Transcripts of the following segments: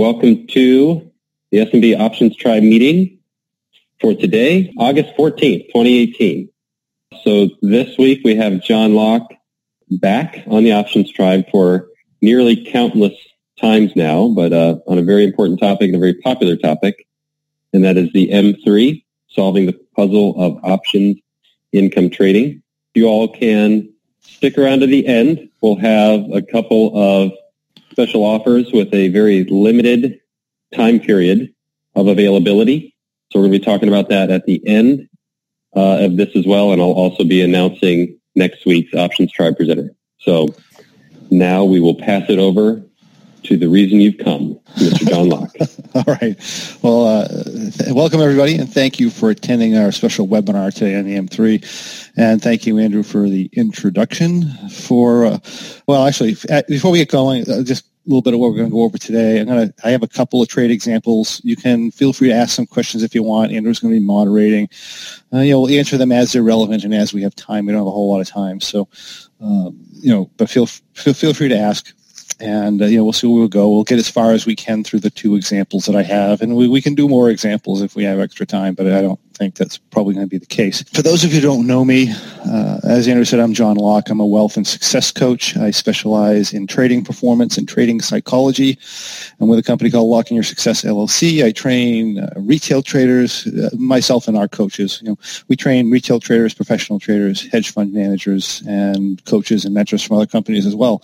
Welcome to the SMB Options Tribe meeting for today, August 14th, 2018. So this week we have John Locke back on the Options Tribe for nearly countless times now, but uh, on a very important topic and a very popular topic, and that is the M3, solving the puzzle of options income trading. If you all can stick around to the end. We'll have a couple of special offers with a very limited time period of availability. So we're going to be talking about that at the end uh, of this as well. And I'll also be announcing next week's Options Tribe presenter. So now we will pass it over to the reason you've come, Mr. John Locke. All right. Well, uh, welcome everybody, and thank you for attending our special webinar today on the M3. And thank you, Andrew, for the introduction. For uh, well, actually, before we get going, uh, just little bit of what we're going to go over today. I'm going to, I have a couple of trade examples. You can feel free to ask some questions if you want. Andrew's going to be moderating. Uh, you know, we'll answer them as they're relevant and as we have time. We don't have a whole lot of time, so um, you know, but feel feel feel free to ask and uh, you know we'll see where we'll go. We'll get as far as we can through the two examples that I have, and we, we can do more examples if we have extra time. But I don't think that's probably going to be the case. For those of you who don't know me, uh, as Andrew said, I'm John Locke. I'm a wealth and success coach. I specialize in trading performance and trading psychology. I'm with a company called Locke In Your Success LLC. I train uh, retail traders, uh, myself and our coaches. You know, we train retail traders, professional traders, hedge fund managers, and coaches and mentors from other companies as well.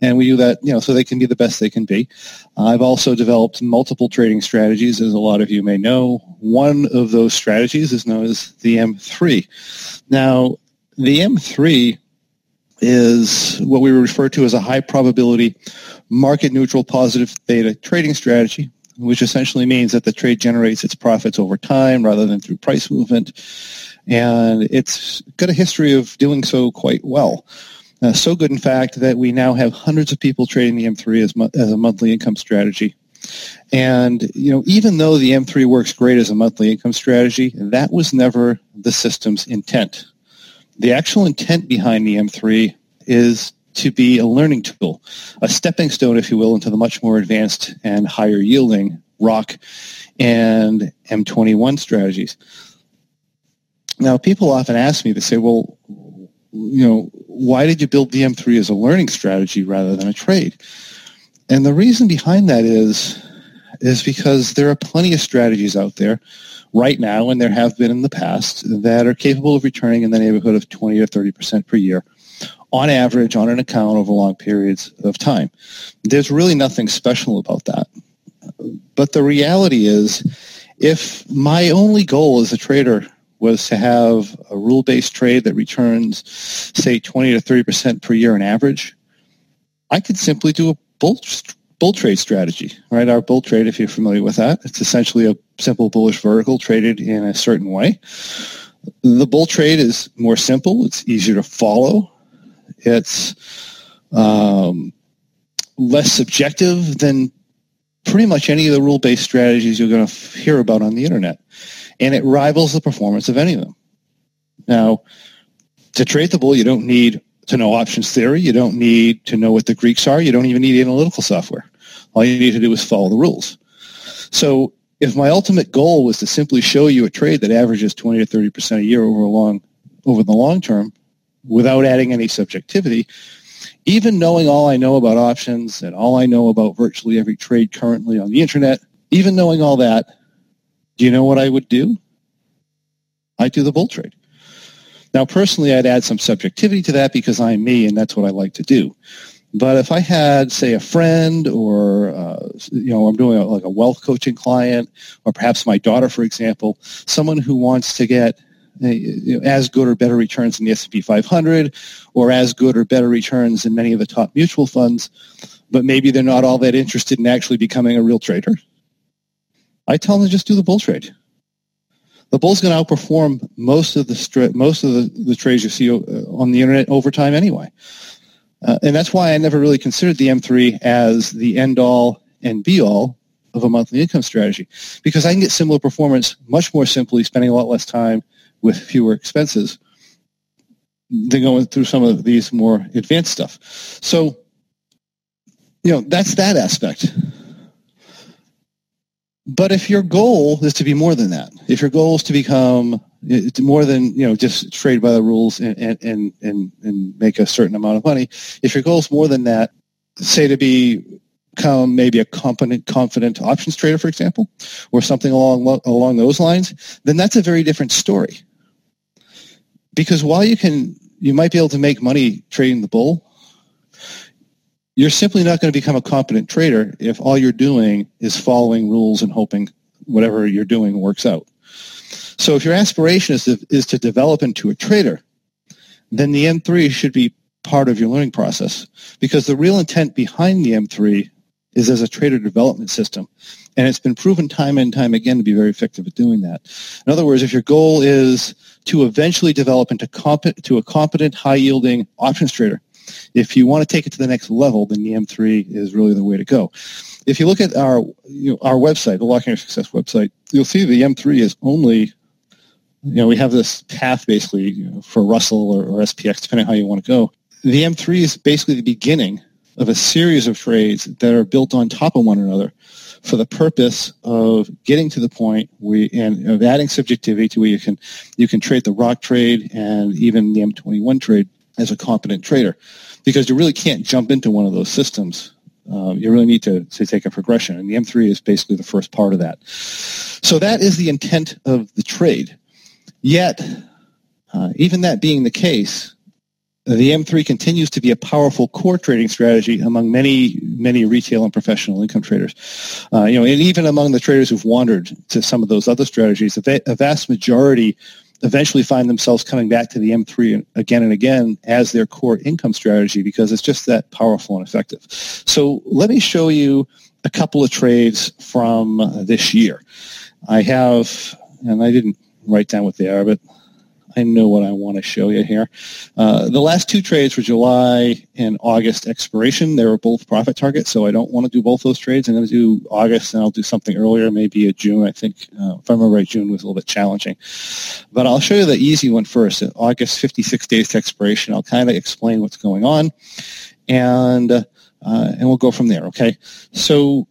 And we do that, you know, so they can be the best they can be. I've also developed multiple trading strategies, as a lot of you may know. One of those strategies is known as the M3. Now, the M3 is what we refer to as a high probability market neutral positive theta trading strategy, which essentially means that the trade generates its profits over time rather than through price movement. And it's got a history of doing so quite well. Uh, so good, in fact, that we now have hundreds of people trading the M3 as, mo- as a monthly income strategy. And, you know, even though the M3 works great as a monthly income strategy, that was never the system's intent. The actual intent behind the M3 is to be a learning tool, a stepping stone, if you will, into the much more advanced and higher yielding ROC and M21 strategies. Now, people often ask me, to say, well, you know, why did you build the M3 as a learning strategy rather than a trade? And the reason behind that is, is because there are plenty of strategies out there right now, and there have been in the past, that are capable of returning in the neighborhood of 20 or 30% per year on average on an account over long periods of time. There's really nothing special about that. But the reality is, if my only goal as a trader was to have a rule-based trade that returns, say, 20 to 30% per year on average, I could simply do a bull, bull trade strategy, right? Our bull trade, if you're familiar with that, it's essentially a simple bullish vertical traded in a certain way. The bull trade is more simple. It's easier to follow. It's um, less subjective than pretty much any of the rule-based strategies you're going to hear about on the internet and it rivals the performance of any of them. Now, to trade the bull, you don't need to know options theory. You don't need to know what the Greeks are. You don't even need analytical software. All you need to do is follow the rules. So if my ultimate goal was to simply show you a trade that averages 20 to 30% a year over a long, over the long term without adding any subjectivity, even knowing all I know about options and all I know about virtually every trade currently on the internet, even knowing all that, do you know what I would do? I'd do the bull trade. Now, personally, I'd add some subjectivity to that because I'm me and that's what I like to do. But if I had, say, a friend or, uh, you know, I'm doing a, like a wealth coaching client or perhaps my daughter, for example, someone who wants to get know, as good or better returns in the S&P 500 or as good or better returns in many of the top mutual funds, but maybe they're not all that interested in actually becoming a real trader. I tell them to just do the bull trade. The bull's going to outperform most of the most of the, the trades you see uh, on the internet over time anyway. Uh, and that's why I never really considered the M3 as the end all and be all of a monthly income strategy because I can get similar performance much more simply spending a lot less time with fewer expenses than going through some of these more advanced stuff. So, you know, that's that aspect. But if your goal is to be more than that, if your goal is to become eh, more than you know just trade by the rules and, and and and make a certain amount of money, if your goal is more than that, say to be become maybe a competent, confident options trader, for example, or something along along those lines, then that's a very different story. Because while you can, you might be able to make money trading the bull. You're simply not going to become a competent trader if all you're doing is following rules and hoping whatever you're doing works out. So if your aspiration is to, is to develop into a trader, then the M3 should be part of your learning process because the real intent behind the M3 is as a trader development system. And it's been proven time and time again to be very effective at doing that. In other words, if your goal is to eventually develop into comp- to a competent, high-yielding options trader, if you want to take it to the next level, then the M3 is really the way to go. If you look at our you know, our website, the Locke In Your Success website, you'll see the M3 is only you know we have this path basically you know, for Russell or, or SPX, depending on how you want to go. The M3 is basically the beginning of a series of trades that are built on top of one another for the purpose of getting to the point where and of adding subjectivity to where you can you can trade the rock trade and even the M21 trade as a competent trader because you really can't jump into one of those systems. Uh, you really need to, to take a progression, and the M3 is basically the first part of that. So that is the intent of the trade. Yet, uh, even that being the case, the M3 continues to be a powerful core trading strategy among many, many retail and professional income traders. Uh, you know, and even among the traders who've wandered to some of those other strategies, a, vast majority eventually find themselves coming back to the M3 again and again as their core income strategy because it's just that powerful and effective. So let me show you a couple of trades from this year. I have, and I didn't write down what they are, but I know what I want to show you here. Uh, the last two trades were July and August expiration. They were both profit targets, so I don't want to do both those trades. I'm going to do August, and I'll do something earlier, maybe a June. I think, uh, if I remember right, June was a little bit challenging. But I'll show you the easy one first. August, 56 days to expiration. I'll kind of explain what's going on, and uh, and we'll go from there. Okay, so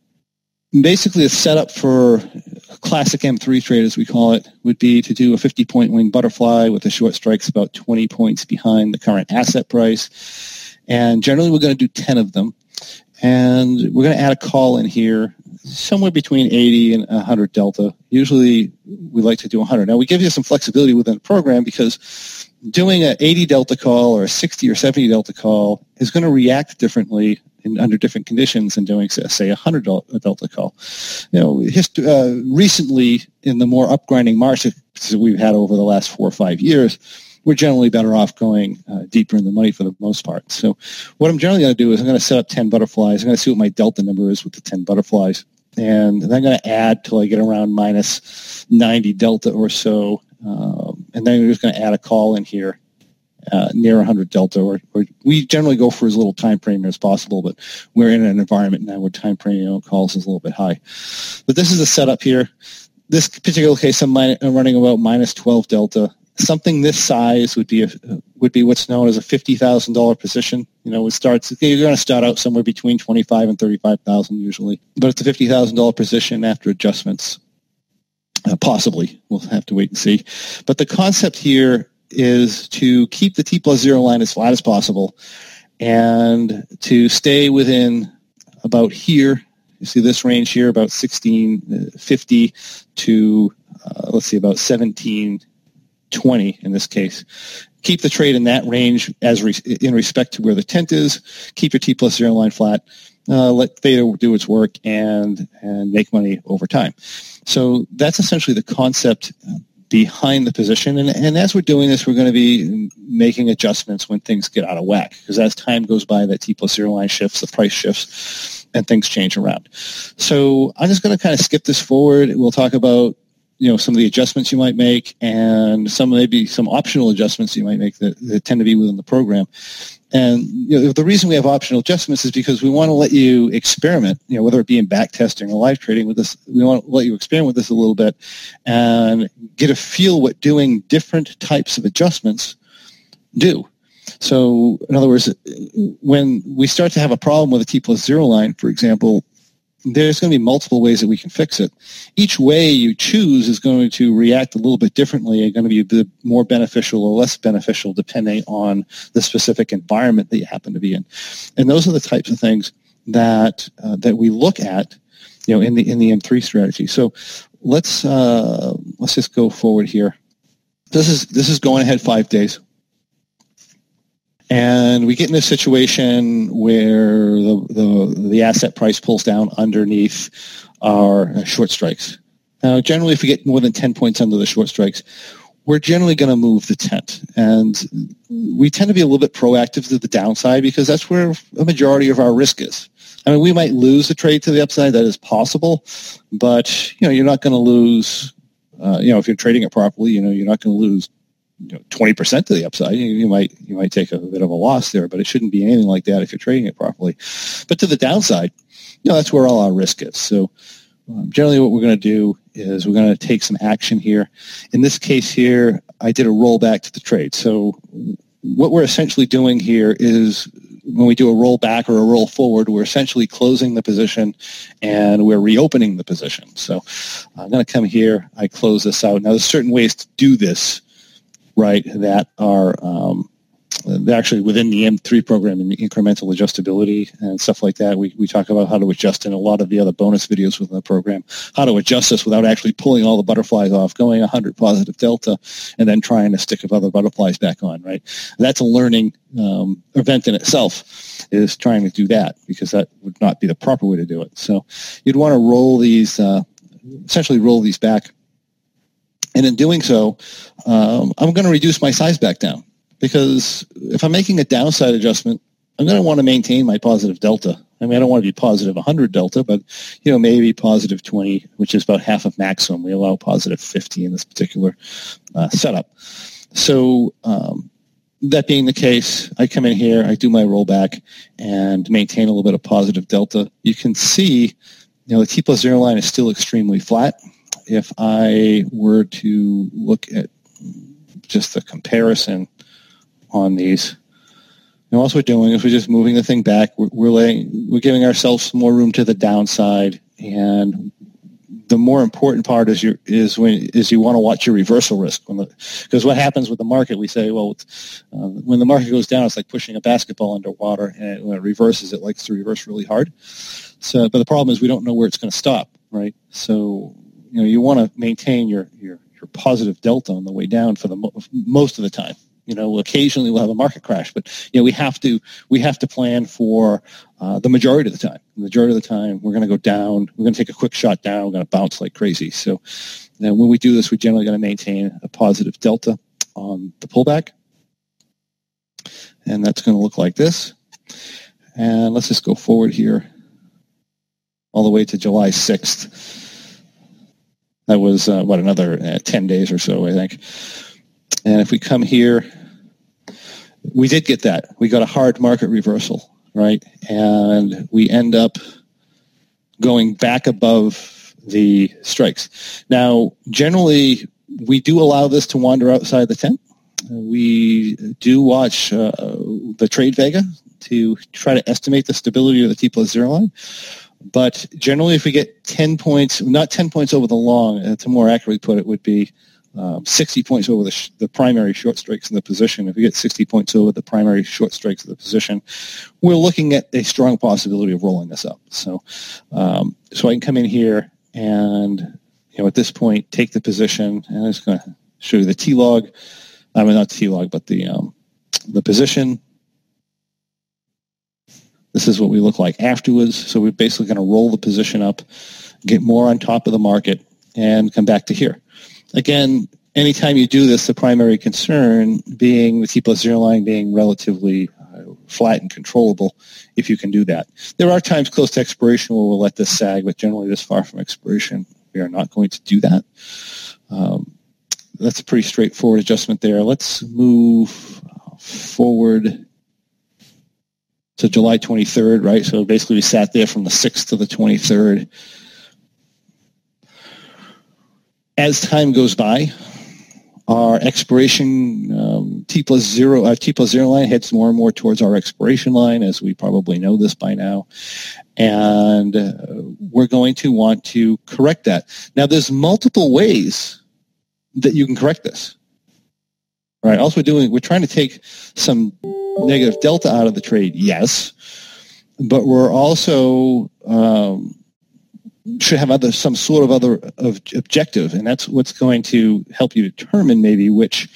basically a setup for classic M3 trade, as we call it, would be to do a 50-point wing butterfly with the short strikes about 20 points behind the current asset price. And generally, we're going to do 10 of them. And we're going to add a call in here somewhere between 80 and 100 delta. Usually, we like to do 100. Now, we give you some flexibility within the program because doing an 80 delta call or a 60 or 70 delta call is going to react differently in, under different conditions than doing, say, a 100 delta call. You know, hist- uh, recently in the more upgrinding markets that we've had over the last four or five years, we're generally better off going uh, deeper in the money for the most part. So what I'm generally going to do is I'm going to set up 10 butterflies. I'm going to see what my delta number is with the 10 butterflies. And then I'm going to add till I get around minus 90 delta or so. Um, and then I'm just going to add a call in here uh, near 100 delta, or, or, we generally go for as little time frame as possible, but we're in an environment now where time premium calls is a little bit high. But this is the setup here. This particular case, I'm, min- I'm running about minus 12 delta. Something this size would be a, would be what's known as a fifty thousand dollar position. You know, it starts you're going to start out somewhere between twenty five and thirty five thousand usually, but it's a fifty thousand dollar position after adjustments. Uh, possibly, we'll have to wait and see. But the concept here is to keep the T plus zero line as flat as possible and to stay within about here. You see this range here, about 1650 to, uh, let's see, about 1720 in this case. Keep the trade in that range as re- in respect to where the tent is. Keep your T plus zero line flat. Uh, let theta do its work and and make money over time. So that's essentially the concept behind the position. And, and as we're doing this, we're going to be making adjustments when things get out of whack. Because as time goes by, that T plus zero line shifts, the price shifts, and things change around. So I'm just going to kind of skip this forward. We'll talk about you know some of the adjustments you might make and some maybe some optional adjustments you might make that, that tend to be within the program and you know, the reason we have optional adjustments is because we want to let you experiment, you know, whether it be in back testing or live trading with this. We want to let you experiment with this a little bit and get a feel what doing different types of adjustments do. So in other words, when we start to have a problem with a T plus zero line, for example, there's going to be multiple ways that we can fix it. Each way you choose is going to react a little bit differently and going to be a bit more beneficial or less beneficial depending on the specific environment that you happen to be in. And those are the types of things that uh, that we look at, you know, in the in the M3 strategy. So let's uh, let's just go forward here. This is this is going ahead five days. And we get in a situation where the, the, the asset price pulls down underneath our short strikes. Now, generally, if we get more than 10 points under the short strikes, we're generally going to move the tent. And we tend to be a little bit proactive to the downside because that's where a majority of our risk is. I mean, we might lose a trade to the upside. That is possible. But, you know, you're not going to lose, uh, you know, if you're trading it properly, you know, you're not going to lose you know, 20% to the upside, you, you, might you might take a bit of a loss there, but it shouldn't be anything like that if you're trading it properly. But to the downside, you know, that's where all our risk is. So um, generally what we're going to do is we're going to take some action here. In this case here, I did a rollback to the trade. So what we're essentially doing here is when we do a roll back or a roll forward, we're essentially closing the position and we're reopening the position. So I'm going to come here. I close this out. Now, there's certain ways to do this right, that are um, actually within the M3 program and incremental adjustability and stuff like that. We, we talk about how to adjust in a lot of the other bonus videos within the program, how to adjust this without actually pulling all the butterflies off, going 100 positive delta, and then trying to stick other butterflies back on, right? That's a learning um, event in itself is trying to do that because that would not be the proper way to do it. So you'd want to roll these, uh, essentially roll these back and in doing so, um, I'm going to reduce my size back down because if I'm making a downside adjustment, I'm going to want to maintain my positive delta. I mean, I don't want to be positive 100 delta, but you know, maybe positive 20, which is about half of maximum. We allow positive 50 in this particular uh, setup. So um, that being the case, I come in here, I do my rollback, and maintain a little bit of positive delta. You can see, you know, the T plus zero line is still extremely flat if I were to look at just the comparison on these, and what we're doing is we're just moving the thing back. We're, we're laying, we're giving ourselves more room to the downside, and the more important part is your is when is you want to watch your reversal risk. Because what happens with the market we say well uh, when the market goes down it's like pushing a basketball underwater and when it reverses it likes to reverse really hard. So but the problem is we don't know where it's going to stop right? So you know you want to maintain your your your positive delta on the way down for the mo- most of the time. You know, occasionally we'll have a market crash, but you know we have to we have to plan for uh, the majority of the time. The majority of the time, we're going to go down. We're going to take a quick shot down. We're going to bounce like crazy. So, when we do this, we're generally going to maintain a positive delta on the pullback, and that's going to look like this. And let's just go forward here all the way to July 6th. That was, uh, what, another uh, 10 days or so, I think. And if we come here, we did get that. We got a hard market reversal, right? And we end up going back above the strikes. Now, generally, we do allow this to wander outside the tent. We do watch uh, the trade vega to try to estimate the stability of the T plus zero line. But generally, if we get 10 points, not 10 points over the long, uh, to more accurately put it, would be um, 60 points over the, sh- the primary short strikes in the position. If we get 60 points over the primary short strikes of the position, we're looking at a strong possibility of rolling this up. So, um, so I can come in here and, you know, at this point, take the position, and I'm just going to show you the T log. I mean, not T log, but the um, the position, this is what we look like afterwards. So we're basically going to roll the position up, get more on top of the market, and come back to here. Again, anytime you do this, the primary concern being the T plus zero line being relatively uh, flat and controllable if you can do that. There are times close to expiration where we'll let this sag, but generally this far from expiration, we are not going to do that. Um, that's a pretty straightforward adjustment there. Let's move forward to July 23rd, right? So basically we sat there from the 6th to the 23rd. As time goes by, our expiration um, T plus zero, uh, T plus zero line heads more and more towards our expiration line, as we probably know this by now. And uh, we're going to want to correct that. Now, there's multiple ways that you can correct this. Right. Also, we're doing, we're trying to take some negative delta out of the trade, yes, but we're also um, should have other some sort of other of objective, and that's what's going to help you determine maybe which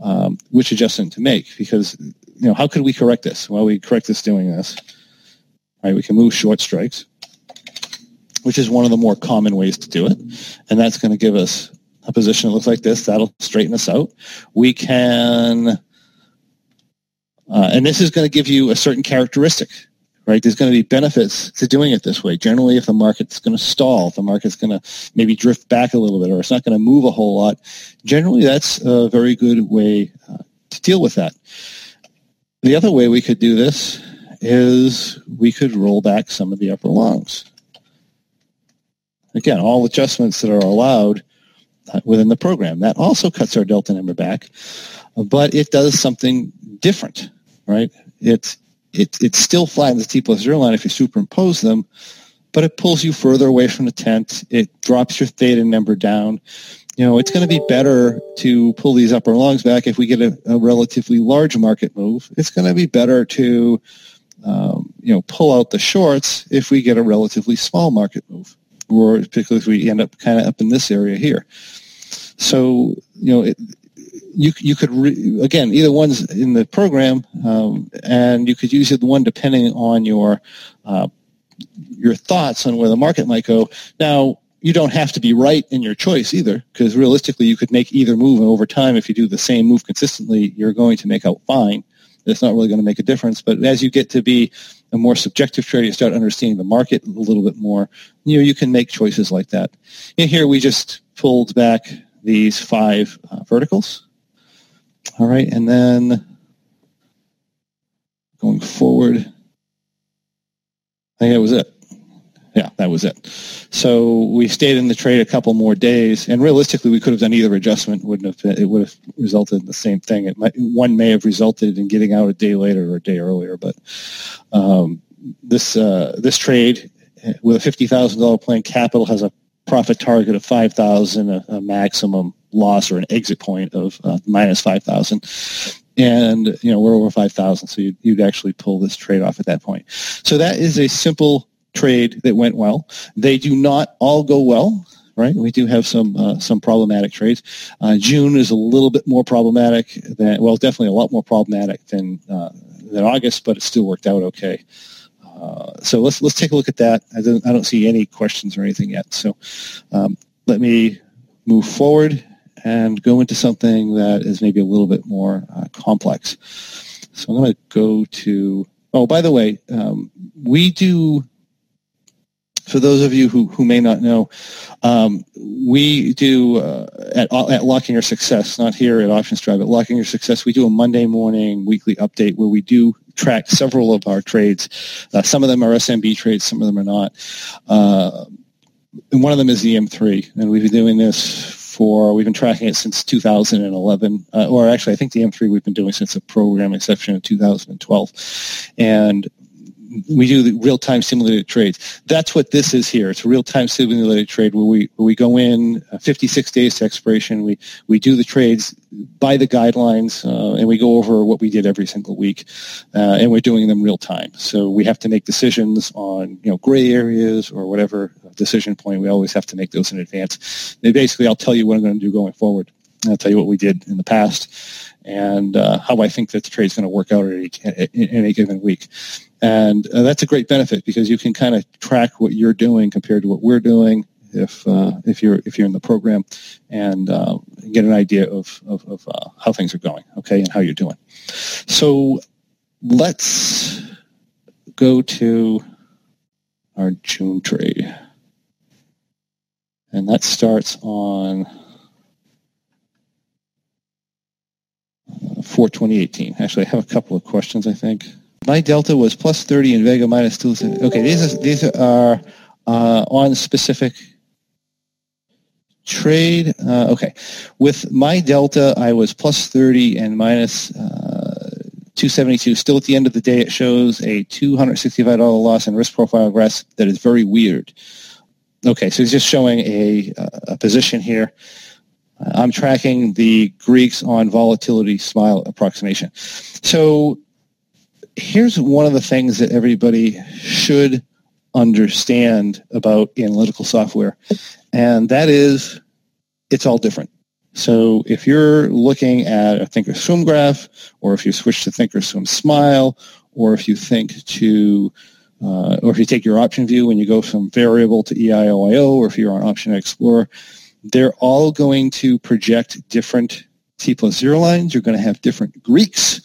um, which adjustment to make. Because you know, how could we correct this? Well, we correct this doing this. Right, we can move short strikes, which is one of the more common ways to do it, and that's going to give us a position that looks like this. That'll straighten us out. We can, uh, and this is going to give you a certain characteristic right? There's going to be benefits to doing it this way. Generally, if the market's going to stall, if the market's going to maybe drift back a little bit, or it's not going to move a whole lot, generally that's a very good way uh, to deal with that. The other way we could do this is we could roll back some of the upper longs. Again, all adjustments that are allowed uh, within the program. That also cuts our delta number back, but it does something different, right? It's it, it still flattens the T plus zero line if you superimpose them, but it pulls you further away from the tent. It drops your theta number down. You know, it's going to be better to pull these upper longs back if we get a, a relatively large market move. It's going to be better to, um, you know, pull out the shorts if we get a relatively small market move, or particularly if we end up kind of up in this area here. So, you know, it, you you could re, again either one's in the program, um, and you could use the one depending on your uh, your thoughts on where the market might go. Now you don't have to be right in your choice either, because realistically you could make either move, and over time, if you do the same move consistently, you're going to make out fine. It's not really going to make a difference. But as you get to be a more subjective trader, you start understanding the market a little bit more. You know, you can make choices like that. And here we just pulled back these five uh, verticals. All right, and then going forward, I think that was it. Yeah, that was it. So we stayed in the trade a couple more days, and realistically, we could have done either adjustment. Wouldn't have it would have resulted in the same thing. It might one may have resulted in getting out a day later or a day earlier, but um, this uh, this trade with a fifty thousand dollar plan capital has a profit target of 5,000, a, a, maximum loss or an exit point of uh, minus 5,000. And, you know, we're over 5,000. So you'd, you'd actually pull this trade off at that point. So that is a simple trade that went well. They do not all go well right? We do have some uh, some problematic trades. Uh, June is a little bit more problematic than well, definitely a lot more problematic than uh, than August, but it still worked out okay. Uh, so let's let's take a look at that. I don't I don't see any questions or anything yet. So um, let me move forward and go into something that is maybe a little bit more uh, complex. So I'm going to go to. Oh, by the way, um, we do. For those of you who, who may not know, um, we do uh, at, at Locke In Your Success, not here at Options Tribe, but Locke In Your Success, we do a Monday morning weekly update where we do track several of our trades. Uh, some of them are SMB trades, some of them are not. Uh, and one of them is the M3, and we've been doing this for, we've been tracking it since 2011, uh, or actually I think the M3 we've been doing since the program inception in 2012. And we do real-time simulated trades. That's what this is here. It's a real-time simulated trade where we where we go in uh, 56 days to expiration. We we do the trades by the guidelines, uh, and we go over what we did every single week, uh, and we're doing them real time. So we have to make decisions on you know gray areas or whatever decision point. We always have to make those in advance. And basically, I'll tell you what I'm going to do going forward. I'll tell you what we did in the past and uh, how I think that the trade is going to work out in any given week. And uh, that's a great benefit because you can kind of track what you're doing compared to what we're doing if uh, if you're if you're in the program and uh, get an idea of of, of uh, how things are going, okay, and how you're doing. So let's go to our June trade, and that starts on. Uh, 4 2018. Actually, I have a couple of questions, I think. My delta was plus 30 and Vega minus 2. Okay, these are, these are uh, on specific trade. Uh, okay. With my delta, I was plus 30 and minus, uh, 272. Still at the end of the day, it shows a $265 loss in risk profile graph that is very weird. Okay, so he's just showing a, a position here. I'm tracking the Greeks on volatility smile approximation. So here's one of the things that everybody should understand about analytical software, and that is it's all different. So if you're looking at a Thinkorswim graph, or if you switch to Thinkorswim Smile, or if you think to, uh, or if you take your OptionVue and you go from variable to EIOIO, or if you're on Option Explorer, they're all going to project different T plus zero lines. You're going to have different Greeks.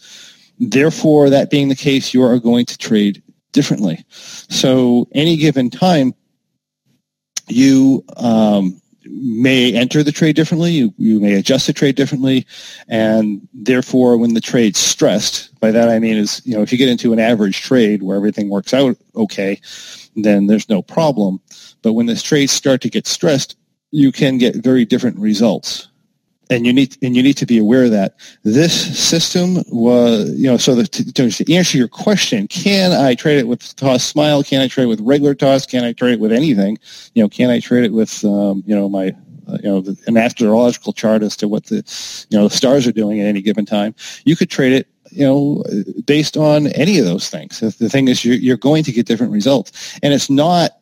Therefore, that being the case, you are going to trade differently. So any given time, you um, may enter the trade differently. You, you may adjust the trade differently. And therefore, when the trade's stressed, by that I mean is, you know, if you get into an average trade where everything works out okay, then there's no problem. But when the trades start to get stressed, you can get very different results and you need and you need to be aware of that. This system was you know so the, to, to, answer your question can i trade it with toss smile? Can i trade it with regular toss? Can i trade it with anything? You know can i trade it with um, you know my uh, you know the, an astrological chart as to what the you know the stars are doing at any given time? You could trade it you know based on any of those things. The thing is you're, you're going to get different results. And it's not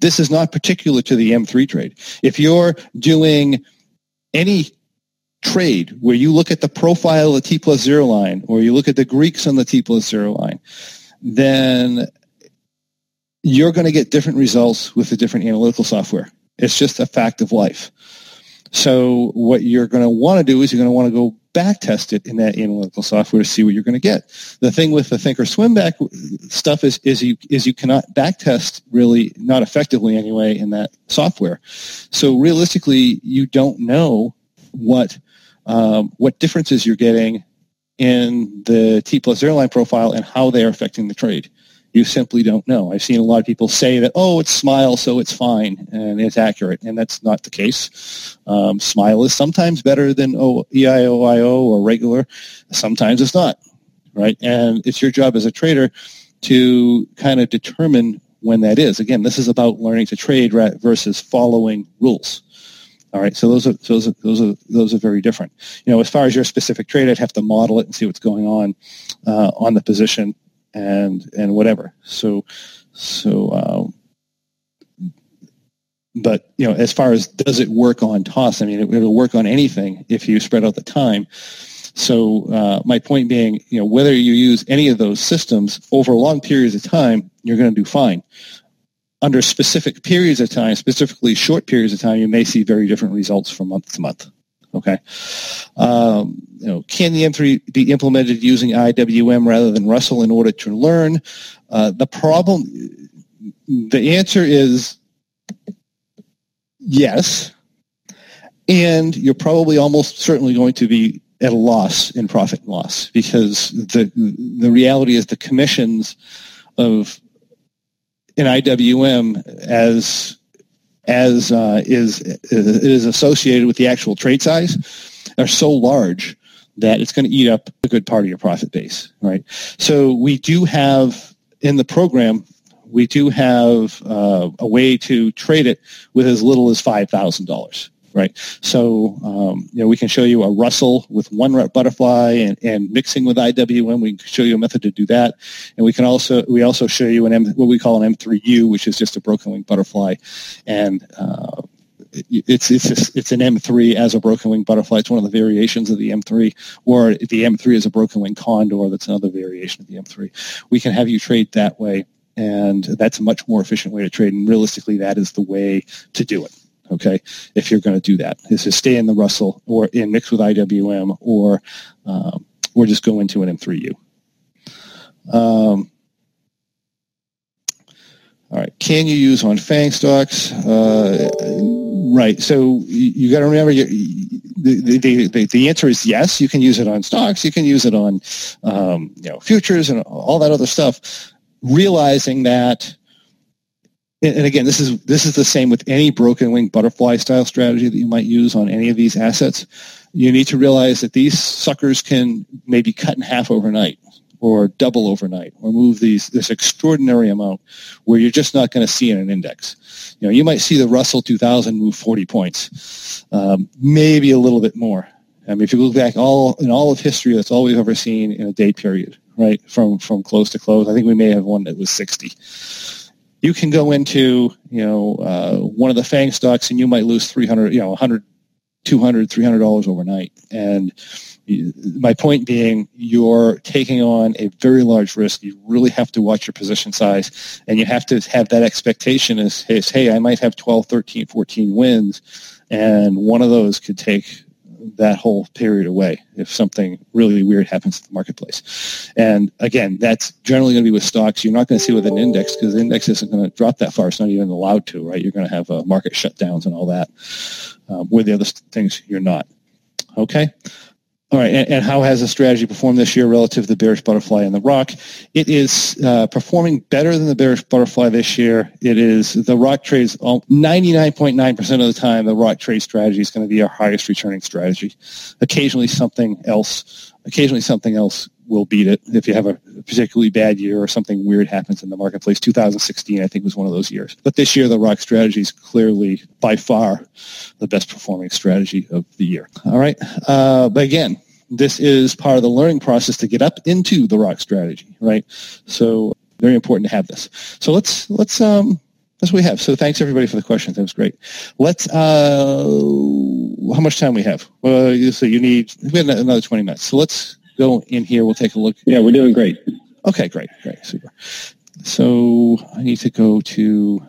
this is not particular to the m3 trade. If you're doing any trade where you look at the profile of the T plus zero line or you look at the Greeks on the T plus zero line, then you're going to get different results with the different analytical software. It's just a fact of life. So what you're going to want to do is you're going to want to go back test it in that analytical software to see what you're going to get. The thing with the Thinkorswim back stuff is, is you, is you cannot back test really, not effectively anyway, in that software. So realistically, you don't know what um, what differences you're getting in the T plus zero line profile and how they're affecting the trade. You simply don't know. I've seen a lot of people say that, oh, it's Smile, so it's fine and it's accurate, and that's not the case. Um, smile is sometimes better than oh, EIOIO or regular. Sometimes it's not, right? And it's your job as a trader to kind of determine when that is. Again, this is about learning to trade versus following rules. All right, so those are those are those are those are very different. You know, as far as your specific trade, I'd have to model it and see what's going on uh, on the position and and whatever. So so, uh, but you know, as far as does it work on toss? I mean, it, will work on anything if you spread out the time. So uh, my point being, you know, whether you use any of those systems over long periods of time, you're going to do fine under specific periods of time, specifically short periods of time, you may see very different results from month to month. Okay. Um, you know, can the M3 be implemented using IWM rather than Russell in order to learn? Uh, the problem, the answer is yes. And you're probably almost certainly going to be at a loss in profit and loss because the the reality is the commissions of in IWM as as uh, is is associated with the actual trade size are so large that it's going to eat up a good part of your profit base, right? So we do have in the program, we do have uh, a way to trade it with as little as five thousand dollars right? So, um, you know, we can show you a Russell with one butterfly and, and mixing with IWM. We can show you a method to do that. And we can also, we also show you an M, what we call an M3U, which is just a broken wing butterfly. And, uh, it's it's just, it's an M3 as a broken wing butterfly. It's one of the variations of the M3, or the M3 is a broken wing condor. That's another variation of the M3. We can have you trade that way, and that's a much more efficient way to trade. And realistically, that is the way to do it okay, if you're going to do that, is to stay in the Russell or in mix with IWM or um, or just go into an M3U. Um, all right, can you use on FANG stocks? Uh, right, so you, you got to remember the, the, the, the, answer is yes. You can use it on stocks. You can use it on um, you know futures and all that other stuff. Realizing that and again, this is this is the same with any broken wing butterfly style strategy that you might use on any of these assets. You need to realize that these suckers can maybe cut in half overnight or double overnight or move these this extraordinary amount where you're just not going to see in an index. You know, you might see the Russell 2000 move 40 points, um, maybe a little bit more. I mean, if you look back all in all of history, that's all we've ever seen in a day period, right? From from close to close. I think we may have one that was 60 you can go into, you know, uh, one of the FANG stocks and you might lose 300, you know, 100, 200, 300 dollars overnight. And my point being, you're taking on a very large risk. You really have to watch your position size and you have to have that expectation as, hey, I might have 12, 13, 14 wins and one of those could take that whole period away if something really weird happens in the marketplace. And again, that's generally going to be with stocks. You're not going to see with an index because the index isn't going to drop that far. It's not even allowed to, right? You're going to have uh, market shutdowns and all that. Um, with the other things, you're not. Okay. All right, and, and, how has the strategy performed this year relative to the bearish butterfly and the rock? It is uh, performing better than the bearish butterfly this year. It is the rock trades 99.9% of the time. The rock trade strategy is going to be our highest returning strategy. Occasionally something else, occasionally something else will beat it if you have a particularly bad year or something weird happens in the marketplace. 2016, I think, was one of those years. But this year, the rock strategy is clearly by far the best performing strategy of the year. All right. Uh, but again, this is part of the learning process to get up into the rock strategy, right? So very important to have this. So let's, let's, um, that's what we have. So thanks everybody for the questions. That was great. Let's, uh, how much time we have? Well, you so you need, we have another 20 minutes. So let's go in here. We'll take a look. Yeah, we're doing great. Okay, great, great, super. So I need to go to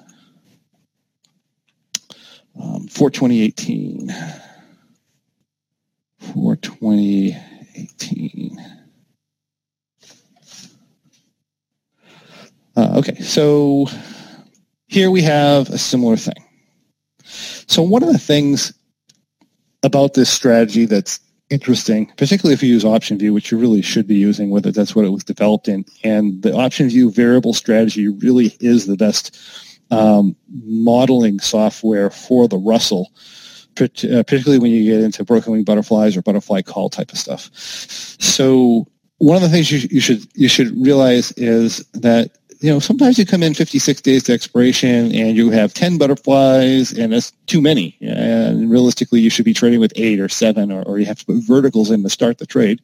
um, for 2018. For 2018. Uh, okay, so here we have a similar thing. So one of the things about this strategy that's interesting, particularly if you use OptionVue, which you really should be using, whether that's what it was developed in. And the OptionVue variable strategy really is the best um, modeling software for the Russell, uh, particularly when you get into broken wing butterflies or butterfly call type of stuff. So one of the things you, you should you should realize is that you know, sometimes you come in 56 days to expiration and you have 10 butterflies and that's too many. And realistically, you should be trading with eight or seven or, or you have to put verticals in to start the trade.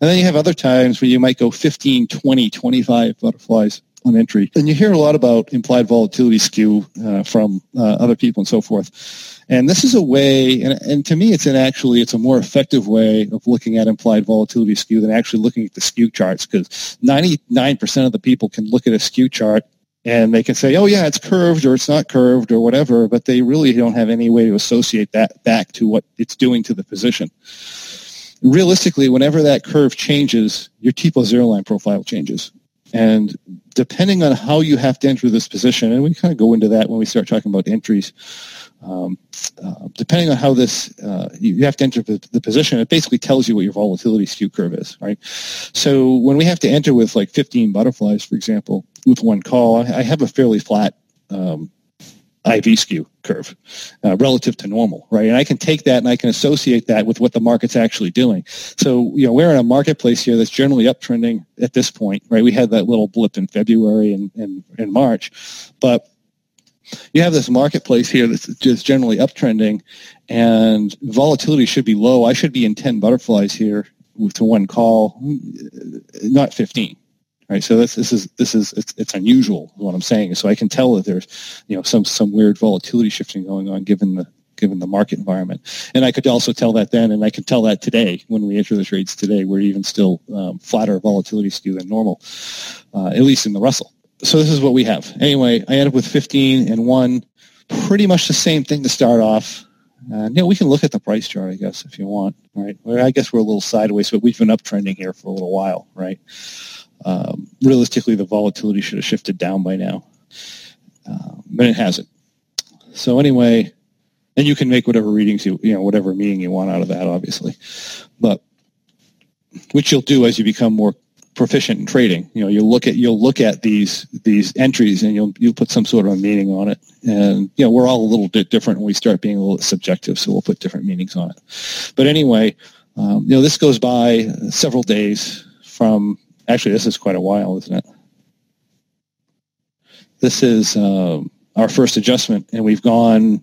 And then you have other times where you might go 15, 20, 25 butterflies on entry. And you hear a lot about implied volatility skew uh, from uh, other people and so forth. And this is a way, and, and, to me, it's an actually, it's a more effective way of looking at implied volatility skew than actually looking at the skew charts because 99% of the people can look at a skew chart and they can say, oh yeah, it's curved or it's not curved or whatever, but they really don't have any way to associate that back to what it's doing to the position. Realistically, whenever that curve changes, your T plus zero line profile changes. And depending on how you have to enter this position, and we kind of go into that when we start talking about entries, um, uh, depending on how this, uh, you have to enter the, the, position, it basically tells you what your volatility skew curve is, right? So when we have to enter with like 15 butterflies, for example, with one call, I, I have a fairly flat um, IV skew curve uh, relative to normal, right? And I can take that and I can associate that with what the market's actually doing. So, you know, we're in a marketplace here that's generally uptrending at this point, right? We had that little blip in February and, and, and March, but you have this marketplace here that's just generally uptrending and volatility should be low. I should be in 10 butterflies here to one call, not 15. Right. So this, this is, this is, it's, it's unusual what I'm saying. So I can tell that there's, you know, some, some weird volatility shifting going on given the, given the market environment. And I could also tell that then, and I can tell that today when we enter the trades today, we're even still um, flatter volatility skew than normal, uh, at least in the Russell so this is what we have. Anyway, I end up with 15 and 1. Pretty much the same thing to start off. Uh, know, we can look at the price chart, I guess, if you want, right? Well, I guess we're a little sideways, but we've been uptrending here for a little while, right? Um, realistically, the volatility should have shifted down by now, uh, but it hasn't. So anyway, and you can make whatever readings you, you know, whatever meaning you want out of that, obviously. But which you'll do as you become more proficient in trading. You know, you look at you'll look at these these entries and you'll you'll put some sort of a meaning on it. And you know, we're all a little bit different when we start being a little subjective, so we'll put different meanings on it. But anyway, um, you know, this goes by several days from. Actually, this is quite a while, isn't it? This is um, our first adjustment, and we've gone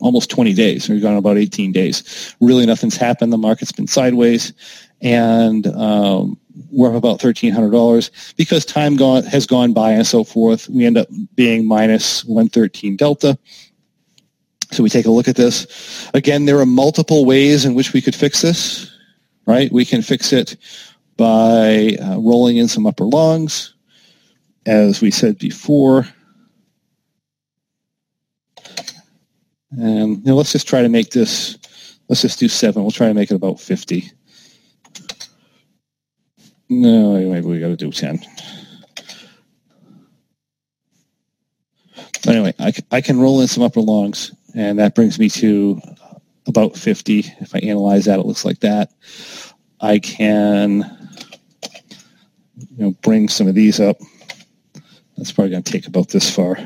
almost 20 days. We've gone about 18 days. Really, nothing's happened. The market's been sideways, and um, we're up about $1,300 because time gone, has gone by and so forth. We end up being minus 113 delta. So we take a look at this. Again, there are multiple ways in which we could fix this, right? We can fix it by uh, rolling in some upper longs, as we said before. And know, let's just try to make this, let's just do seven. We'll try to make it about 50. No, maybe we got to do 10. Anyway, I, I can roll in some upper longs, and that brings me to about 50. If I analyze that, it looks like that. I can you know, bring some of these up. That's probably going to take about this far.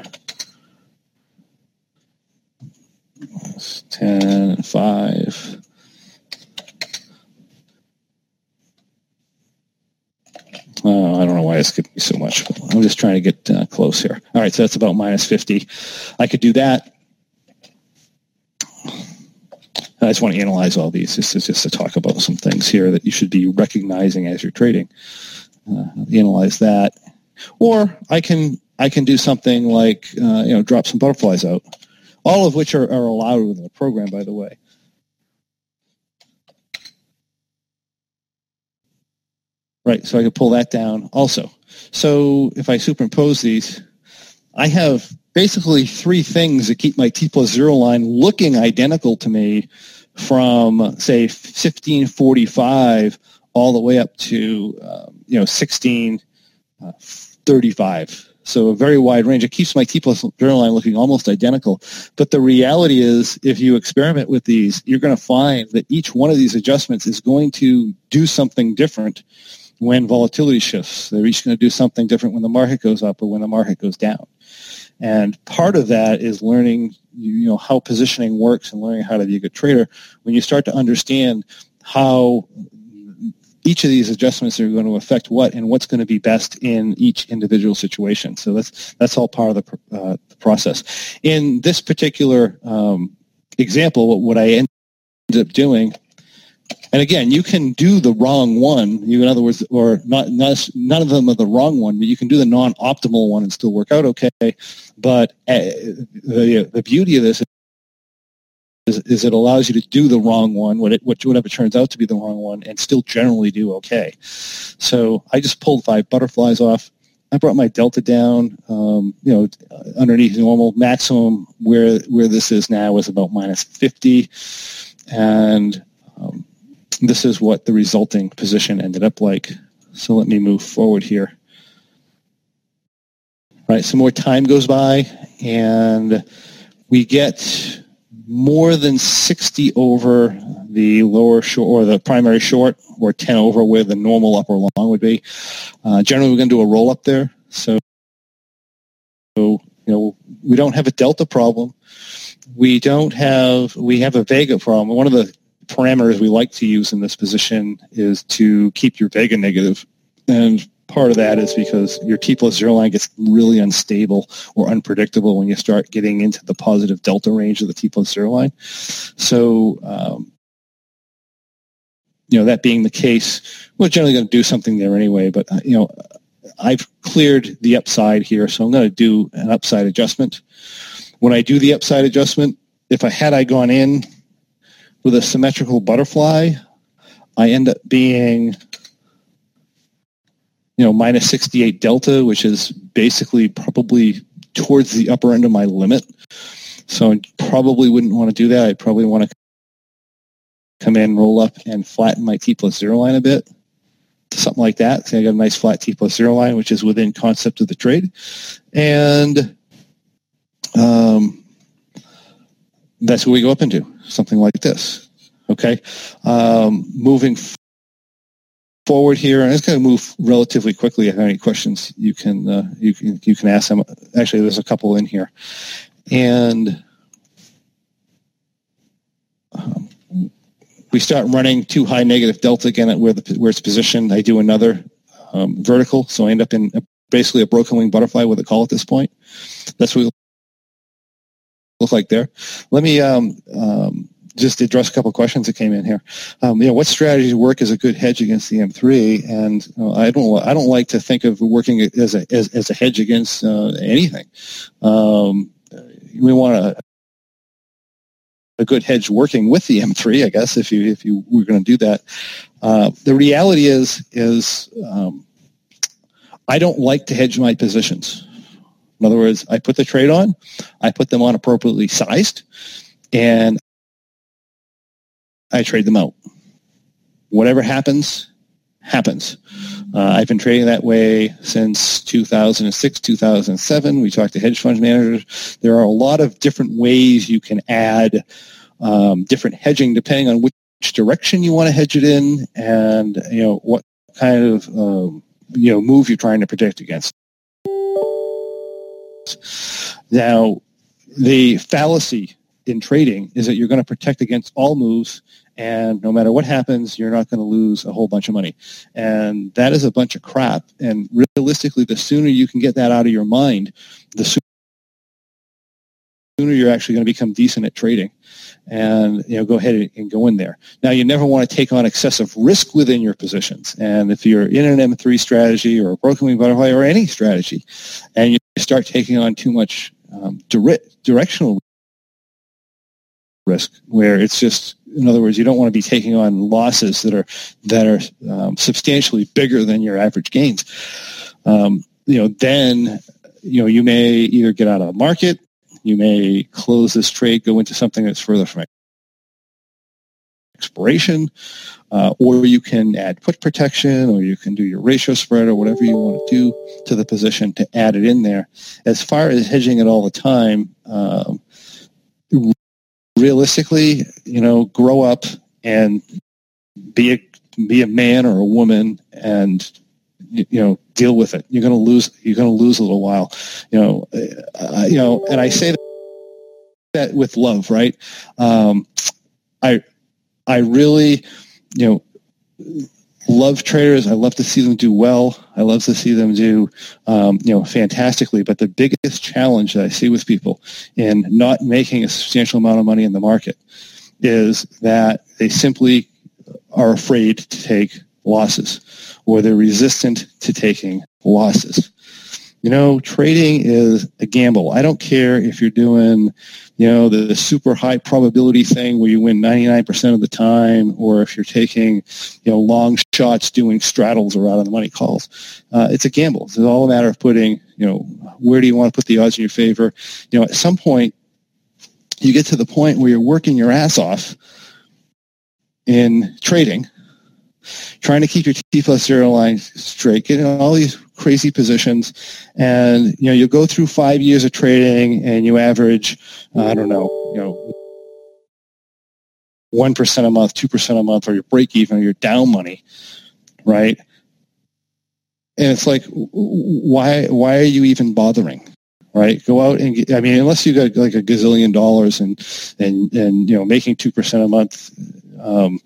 10, 5, Oh, I don't know why it's giving me so much. I'm just trying to get uh, close here. All right, so that's about minus 50. I could do that. I just want to analyze all these. This is just to talk about some things here that you should be recognizing as you're trading. Uh, analyze that, or I can I can do something like uh, you know drop some butterflies out, all of which are, are allowed within the program, by the way. Right, so I could pull that down also. So if I superimpose these, I have basically three things that keep my T plus zero line looking identical to me from, say, 1545 all the way up to, um, you know, 1635. So a very wide range. It keeps my T plus zero line looking almost identical. But the reality is, if you experiment with these, you're going to find that each one of these adjustments is going to do something different when volatility shifts. They're each going to do something different when the market goes up or when the market goes down. And part of that is learning, you know, how positioning works and learning how to be a good trader. When you start to understand how each of these adjustments are going to affect what and what's going to be best in each individual situation. So that's that's all part of the, uh, the process. In this particular um, example, what, what I ended up doing and again, you can do the wrong one. You, in other words, or not, not none of them are the wrong one, but you can do the non-optimal one and still work out okay. But uh, the the beauty of this is, is it allows you to do the wrong one, whatever turns out to be the wrong one, and still generally do okay. So I just pulled five butterflies off. I brought my delta down, um, you know, underneath normal maximum where where this is now is about minus 50, and um, this is what the resulting position ended up like. So let me move forward here. Right, some more time goes by and we get more than 60 over the lower short or the primary short or 10 over where the normal upper long would be. Uh, generally, we're going to do a roll up there. So, so, you know, we don't have a delta problem. We don't have, we have a Vega problem. One of the parameters we like to use in this position is to keep your vega negative. And part of that is because your T plus zero line gets really unstable or unpredictable when you start getting into the positive delta range of the T plus zero line. So, um, you know, that being the case, we're generally going to do something there anyway, but, uh, you know, I've cleared the upside here, so I'm going to do an upside adjustment. When I do the upside adjustment, if I had I gone in with a symmetrical butterfly, I end up being, you know, minus 68 delta, which is basically probably towards the upper end of my limit. So I probably wouldn't want to do that. I'd probably want to come in, roll up, and flatten my T plus zero line a bit. Something like that. So I got a nice flat T plus zero line, which is within concept of the trade. And um, that's what we go up into, something like this. Okay, um, moving forward here, and it's going to move relatively quickly. If any questions, you can uh, you can you can ask them. Actually, there's a couple in here, and um, we start running too high negative delta again at where the where it's positioned. I do another um, vertical, so I end up in a, basically a broken wing butterfly with a call at this point. That's what look like there. Let me um, um, just address a couple questions that came in here. Um, you know, what strategies work as a good hedge against the M3? And I don't, I don't like to think of working as a as, as a hedge against uh, anything. Um, we want a a good hedge working with the M3, I guess, if you if you were going to do that. Uh, the reality is is um, I don't like to hedge my positions. In other words, I put the trade on, I put them on appropriately sized, and I trade them out. Whatever happens, happens. Uh, I've been trading that way since 2006, 2007. We talked to hedge fund managers. There are a lot of different ways you can add um, different hedging depending on which direction you want to hedge it in and you know what kind of um, you know move you're trying to protect against. Now, the fallacy in trading is that you're going to protect against all moves and no matter what happens, you're not going to lose a whole bunch of money. And that is a bunch of crap. And realistically, the sooner you can get that out of your mind, the sooner you're actually going to become decent at trading and you know go ahead and go in there now you never want to take on excessive risk within your positions and if you're in an m3 strategy or a broken wing butterfly or any strategy and you start taking on too much um, direct, directional risk where it's just in other words you don't want to be taking on losses that are that are um, substantially bigger than your average gains. Um, you know then you know you may either get out of the market you may close this trade go into something that's further from expiration uh, or you can add put protection or you can do your ratio spread or whatever you want to do to the position to add it in there as far as hedging it all the time um, realistically, you know, grow up and be a be a man or a woman and you know deal with it. You're going to lose. You're going to lose a little while. You know, uh, you know, and I say that with love, right? Um, I I really, you know, love traders. I love to see them do well. I love to see them do, um, you know, fantastically. But the biggest challenge that I see with people in not making a substantial amount of money in the market is that they simply are afraid to take losses or they're resistant to taking losses. You know, trading is a gamble. I don't care if you're doing, you know, the, the, super high probability thing where you win 99% of the time, or if you're taking, you know, long shots doing straddles or out of the money calls. Uh, it's a gamble. It's all a matter of putting, you know, where do you want to put the odds in your favor? You know, at some point, you get to the point where you're working your ass off in trading trying to keep your T plus zero line straight, getting all these crazy positions. And, you know, you go through five years of trading and you average, I don't know, you know, 1% a month, 2% a month, or your break even, or you're down money, right? And it's like, why, why are you even bothering? Right, go out and get, I mean, unless you got like a gazillion dollars and and and you know making two percent a month, um,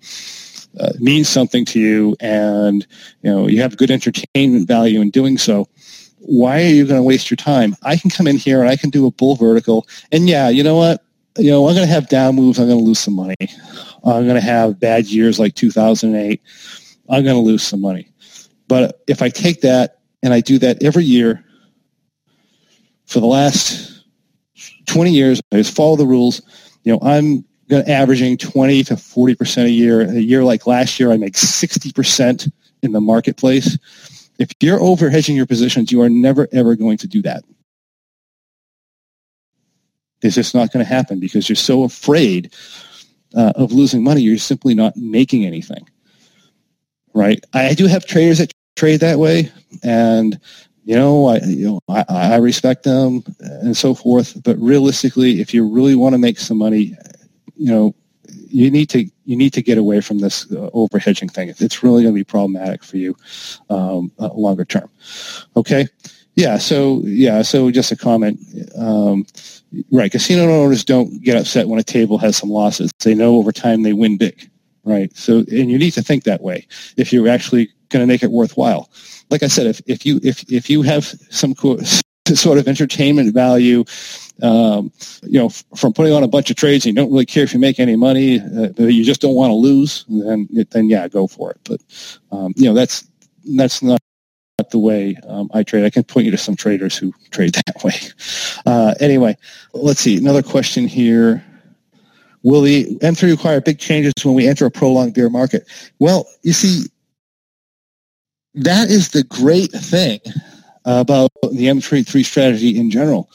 uh, means something to you and you know you have good entertainment value in doing so why are you going to waste your time? I can come in here and i can do a bull vertical and yeah you know what? You know i'm going to have down moves i'm going to lose some money. I'm going to have bad years like 2008 i'm going to lose some money. But if i take that and i do that every year for the last 20 years i just follow the rules you know i'm averaging 20 to 40% a year. A year like last year, I make 60% in the marketplace. If you're over hedging your positions, you are never, ever going to do that. It's just not going to happen because you're so afraid uh, of losing money. You're simply not making anything. Right? I do have traders that trade that way, and you know, I, you know, I, I respect them and so forth. But realistically, if you really want to make some money, you know, you need to you need to get away from this uh, over hedging thing. It's really going to be problematic for you um, uh, longer term. Okay, yeah. So yeah. So just a comment. Um, right. Casino owners don't get upset when a table has some losses. They know over time they win big. Right. So and you need to think that way if you're actually going to make it worthwhile. Like I said, if, if you if if you have some sort of entertainment value, um, you know, from putting on a bunch of trades and you don't really care if you make any money, uh, you just don't want to lose, then then yeah, go for it. But um, you know, that's that's not the way um, I trade. I can point you to some traders who trade that way. Uh, anyway, let's see. Another question here. Will the M3 require big changes when we enter a prolonged bear market? Well, you see, that is the great thing about the M3 strategy in general,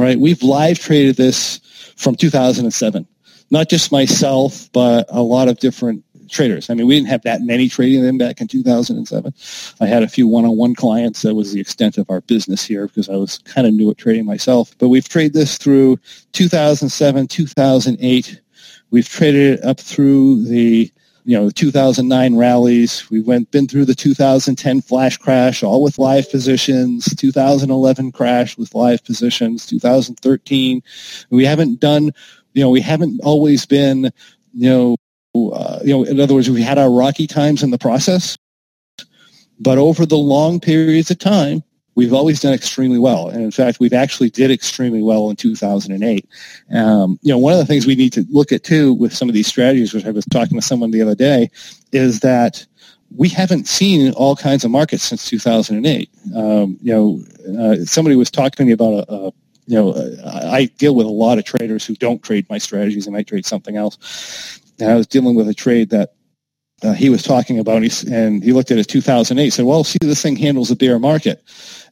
right? We've live traded this from 2007. Not just myself, but a lot of different traders. I mean, we didn't have that many trading them back in 2007. I had a few one-on-one clients. That was the extent of our business here because I was kind of new at trading myself. But we've traded this through 2007, 2008. We've traded it up through the you know, the 2009 rallies. We went been through the 2010 flash crash, all with live positions. 2011 crash with live positions. 2013. We haven't done, you know, we haven't always been, you know, uh, you know, in other words, we had our rocky times in the process, but over the long periods of time, we've always done extremely well. And in fact, we've actually did extremely well in 2008. Um, you know, one of the things we need to look at too with some of these strategies, which I was talking to someone the other day, is that we haven't seen all kinds of markets since 2008. Um, you know, uh, somebody was talking to me about a, a you know, I deal with a lot of traders who don't trade my strategies They might trade something else. And I was dealing with a trade that uh, he was talking about, and he, and he looked at it 2008, said, well, see, this thing handles a bear market.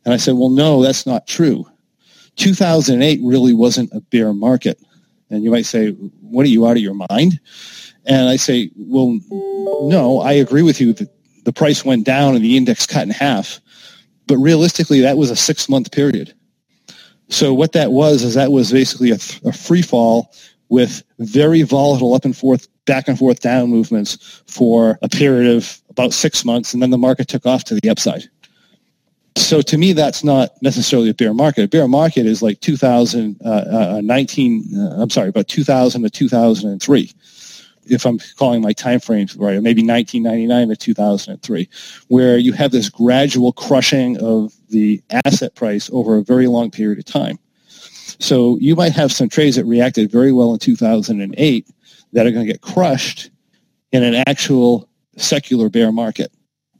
And I said, well, no, that's not true. 2008 really wasn't a bear market. And you might say, what are you out of your mind? And I say, well, no, I agree with you that the price went down and the index cut in half. But realistically, that was a six month period. So what that was is that was basically a, th- a free fall with very volatile up and forth, back and forth down movements for a period of about six months. And then the market took off to the upside. So to me, that's not necessarily a bear market. A bear market is like 2019, uh, uh, I'm sorry, about 2000 to 2003 if I'm calling my time frames right, or maybe 1999 to 2003, where you have this gradual crushing of the asset price over a very long period of time. So you might have some trades that reacted very well in 2008 that are going to get crushed in an actual secular bear market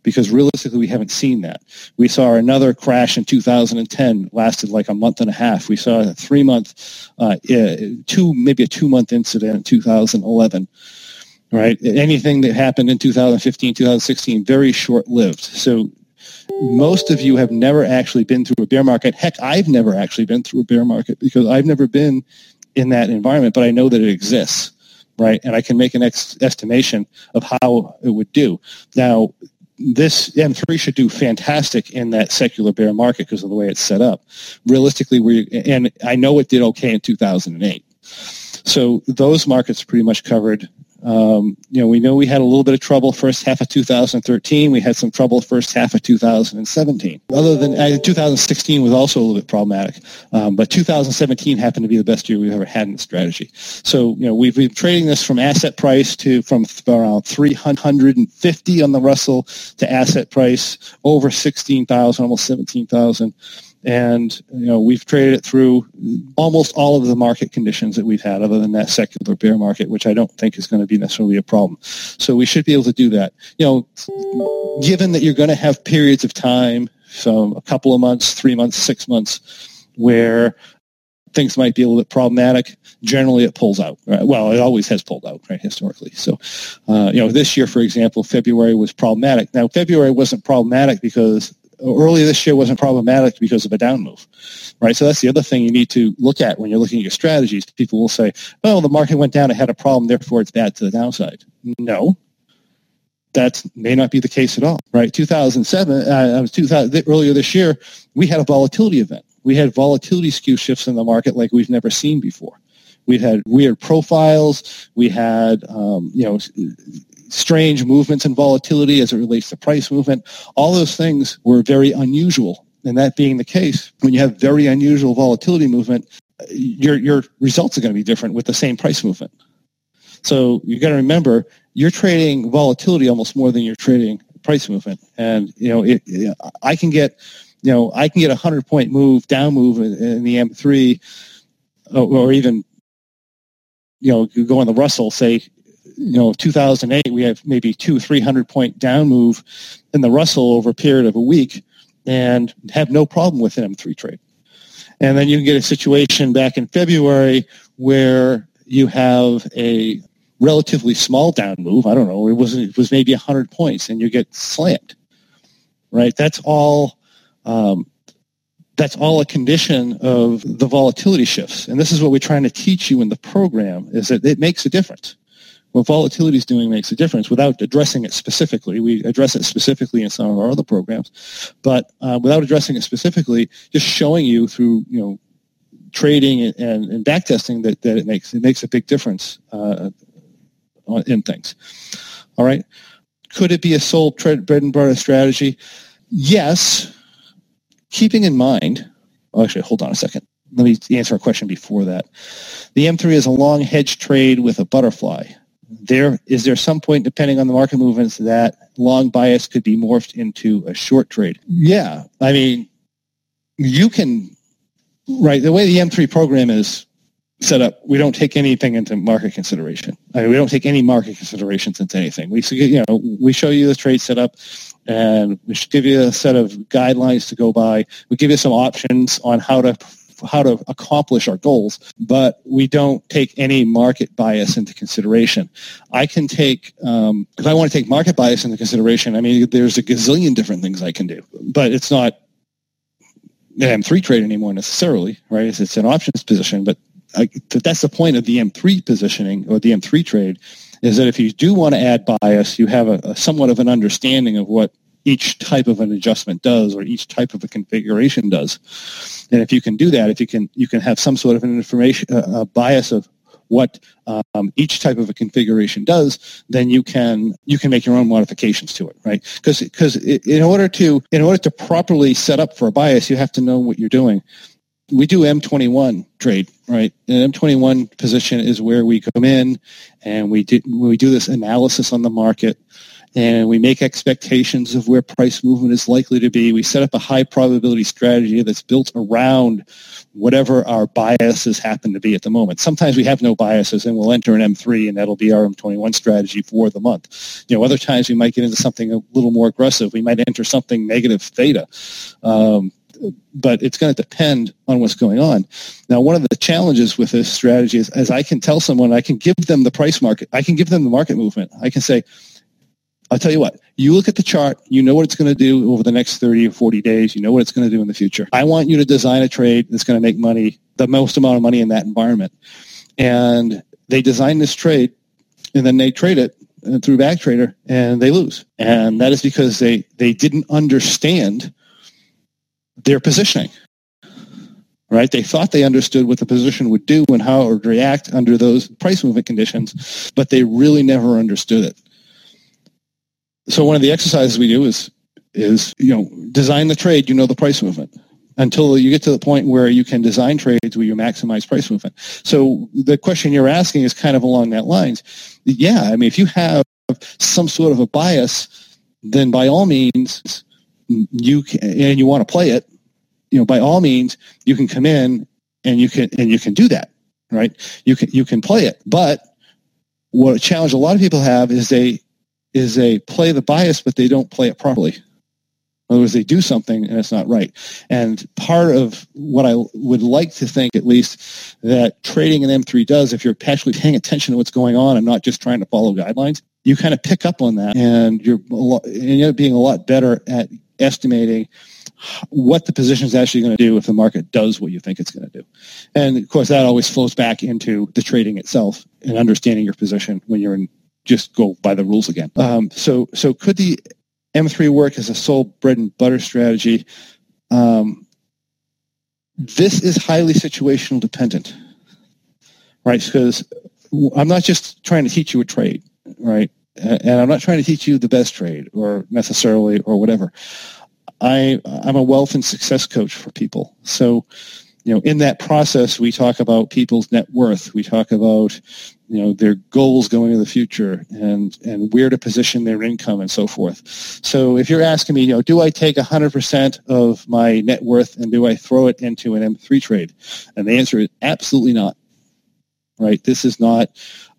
because realistically we haven't seen that. We saw another crash in 2010, lasted like a month and a half. We saw a three month, uh, two maybe a two month incident in 2011. Right, anything that happened in 2015, 2016, very short lived. So most of you have never actually been through a bear market. Heck, I've never actually been through a bear market because I've never been in that environment, but I know that it exists right? And I can make an ex- estimation of how it would do. Now, this M3 should do fantastic in that secular bear market because of the way it's set up. Realistically, we and I know it did okay in 2008. So those markets pretty much covered. Um, you know, we know we had a little bit of trouble first half of 2013. We had some trouble first half of 2017. Other than uh, 2016 was also a little bit problematic, um, but 2017 happened to be the best year we've ever had in the strategy. So you know, we've been trading this from asset price to from around 350 on the Russell to asset price over 16,000, almost 17,000 and you know we've traded it through almost all of the market conditions that we've had other than that secular bear market which i don't think is going to be necessarily a problem. So we should be able to do that. You know given that you're going to have periods of time so a couple of months three months six months where things might be a little bit problematic generally it pulls out right? well it always has pulled out right historically. So uh, you know this year for example february was problematic. Now february wasn't problematic because earlier this year wasn't problematic because of a down move, right? So that's the other thing you need to look at when you're looking at your strategies. People will say, "Oh, the market went down; it had a problem, therefore it's bad to the downside." No, that may not be the case at all, right? 2007, uh, 2000, earlier this year, we had a volatility event. We had volatility skew shifts in the market like we've never seen before We had weird profiles. We had, um, you know, strange movements and volatility as it relates to price movement. All those things were very unusual. And that being the case, when you have very unusual volatility movement, your, your results are going to be different with the same price movement. So you've got to remember, you're trading volatility almost more than you're trading price movement. And, you know, it, it, I can get, you know, I can get a hundred point move, down move in, in the M3 or, or even, you know, you go on the Russell, say you know 2008 we have maybe two 300 point down move in the russell over a period of a week and have no problem with an m3 trade. And then you can get a situation back in february where you have a relatively small down move. I don't know it was it was maybe 100 points and you get slammed right? That's all um, that's all a condition of the volatility shifts. And this is what we're trying to teach you in the program is that it makes a difference what volatility is doing makes a difference without addressing it specifically. We address it specifically in some of our other programs, but uh, without addressing it specifically, just showing you through you know trading and, and, and back that, that it makes it makes a big difference uh, in things. All right, could it be a sole bread and butter strategy? Yes, keeping in mind. Oh, actually, hold on a second. Let me answer a question before that. The M3 is a long hedge trade with a butterfly there is there some point, depending on the market movements, that long bias could be morphed into a short trade? Yeah, I mean, you can right the way the M3 program is set up, we don't take anything into market consideration. I mean, we don't take any market considerations into anything. We you know we show you the trade setup, and we give you a set of guidelines to go by. We give you some options on how to how to accomplish our goals, but we don't take any market bias into consideration. I can take, um, if I want to take market bias into consideration, I mean, there's a gazillion different things I can do, but it's not an M3 trade anymore necessarily, right? It's, it's an options position, but I, that's the point of the M3 positioning or the M3 trade is that if you do want to add bias, you have a, a somewhat of an understanding of what each type of an adjustment does or each type of a configuration does. And if you can do that, if you can, you can have some sort of an information, uh, bias of what um, each type of a configuration does, then you can you can make your own modifications to it, right? Because because in order to in order to properly set up for a bias, you have to know what you're doing. We do M21 trade, right? An M21 position is where we come in and we do we do this analysis on the market and we make expectations of where price movement is likely to be. We set up a high probability strategy that's built around whatever our biases happen to be at the moment. Sometimes we have no biases and we'll enter an M3 and that'll be our M21 strategy for the month. You know, other times we might get into something a little more aggressive. We might enter something negative theta. Um, but it's going to depend on what's going on. Now, one of the challenges with this strategy is as I can tell someone, I can give them the price market, I can give them the market movement. I can say, I'll tell you what, you look at the chart, you know what it's going to do over the next 30 or 40 days, you know what it's going to do in the future. I want you to design a trade that's going to make money, the most amount of money in that environment. And they design this trade and then they trade it uh, through backtrader and they lose. And that is because they, they didn't understand their positioning. Right? They thought they understood what the position would do and how it would react under those price movement conditions, but they really never understood it. So one of the exercises we do is is you know design the trade. You know the price movement until you get to the point where you can design trades where you maximize price movement. So the question you're asking is kind of along that lines. Yeah, I mean, if you have some sort of a bias, then by all means you can, and you want to play it. You know, by all means you can come in and you can and you can do that, right? You can you can play it, but what a challenge a lot of people have is they is they play the bias, but they don't play it properly. In other words, they do something and it's not right. And part of what I would like to think, at least, that trading in M3 does, if you're actually paying attention to what's going on and not just trying to follow guidelines, you kind of pick up on that, and you're lot, and you end up being a lot better at estimating what the position is actually going to do if the market does what you think it's going to do. And of course, that always flows back into the trading itself and understanding your position when you're in just go by the rules again. Um, so, so could the M3 work as a sole bread and butter strategy? Um, this is highly situational dependent, right? Because I'm not just trying to teach you a trade, right? And I'm not trying to teach you the best trade or necessarily or whatever. I I'm a wealth and success coach for people. So, you know, in that process, we talk about people's net worth. We talk about you know their goals going in the future and and where to position their income and so forth. So if you're asking me you know do i take 100% of my net worth and do i throw it into an m3 trade? And the answer is absolutely not right? This is not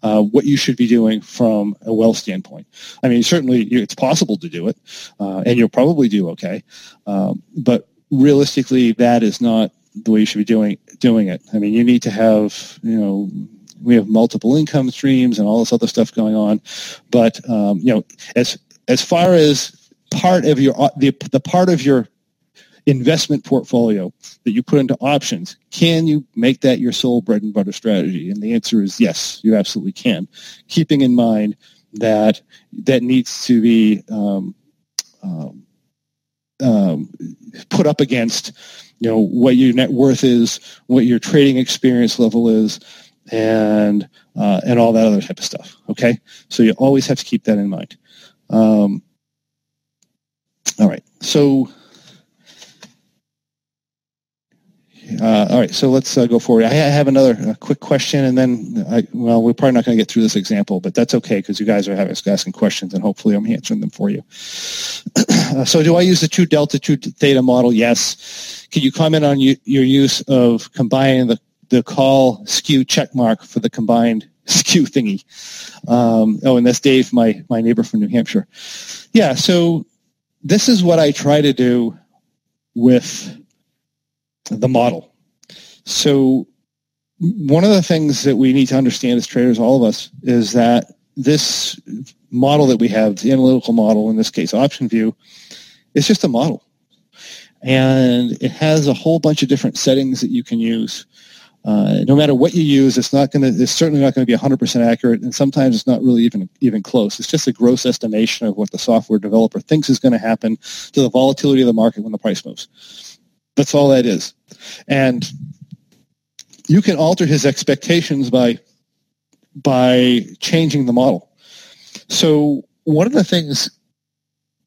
uh, what you should be doing from a wealth standpoint. I mean certainly it's possible to do it uh, and you'll probably do okay um, but realistically that is not the way you should be doing doing it. I mean you need to have you know we have multiple income streams and all this other stuff going on. But um, you know, as as far as part of your the, the part of your investment portfolio that you put into options, can you make that your sole bread and butter strategy? And the answer is yes, you absolutely can. Keeping in mind that that needs to be um, um, um, put up against you know what your net worth is, what your trading experience level is, and uh, and all that other type of stuff. Okay, so you always have to keep that in mind. Um, all right, so. Uh, all right, so let's uh, go forward. I have another uh, quick question, and then, I, well, we're probably not going to get through this example, but that's okay because you guys are having, asking questions, and hopefully I'm answering them for you. so do I use the two delta, two theta model? Yes. Can you comment on you, your use of combining the the call skew check mark for the combined skew thingy. Um, oh, and that's Dave, my, my neighbor from New Hampshire. Yeah, so this is what I try to do with the model. So one of the things that we need to understand as traders, all of us, is that this model that we have, the analytical model, in this case, OptionVue, is just a model. And it has a whole bunch of different settings that you can use uh, no matter what you use, it's not going to. It's certainly not going to be 100% accurate, and sometimes it's not really even even close. It's just a gross estimation of what the software developer thinks is going to happen to the volatility of the market when the price moves. That's all that is, and you can alter his expectations by by changing the model. So one of the things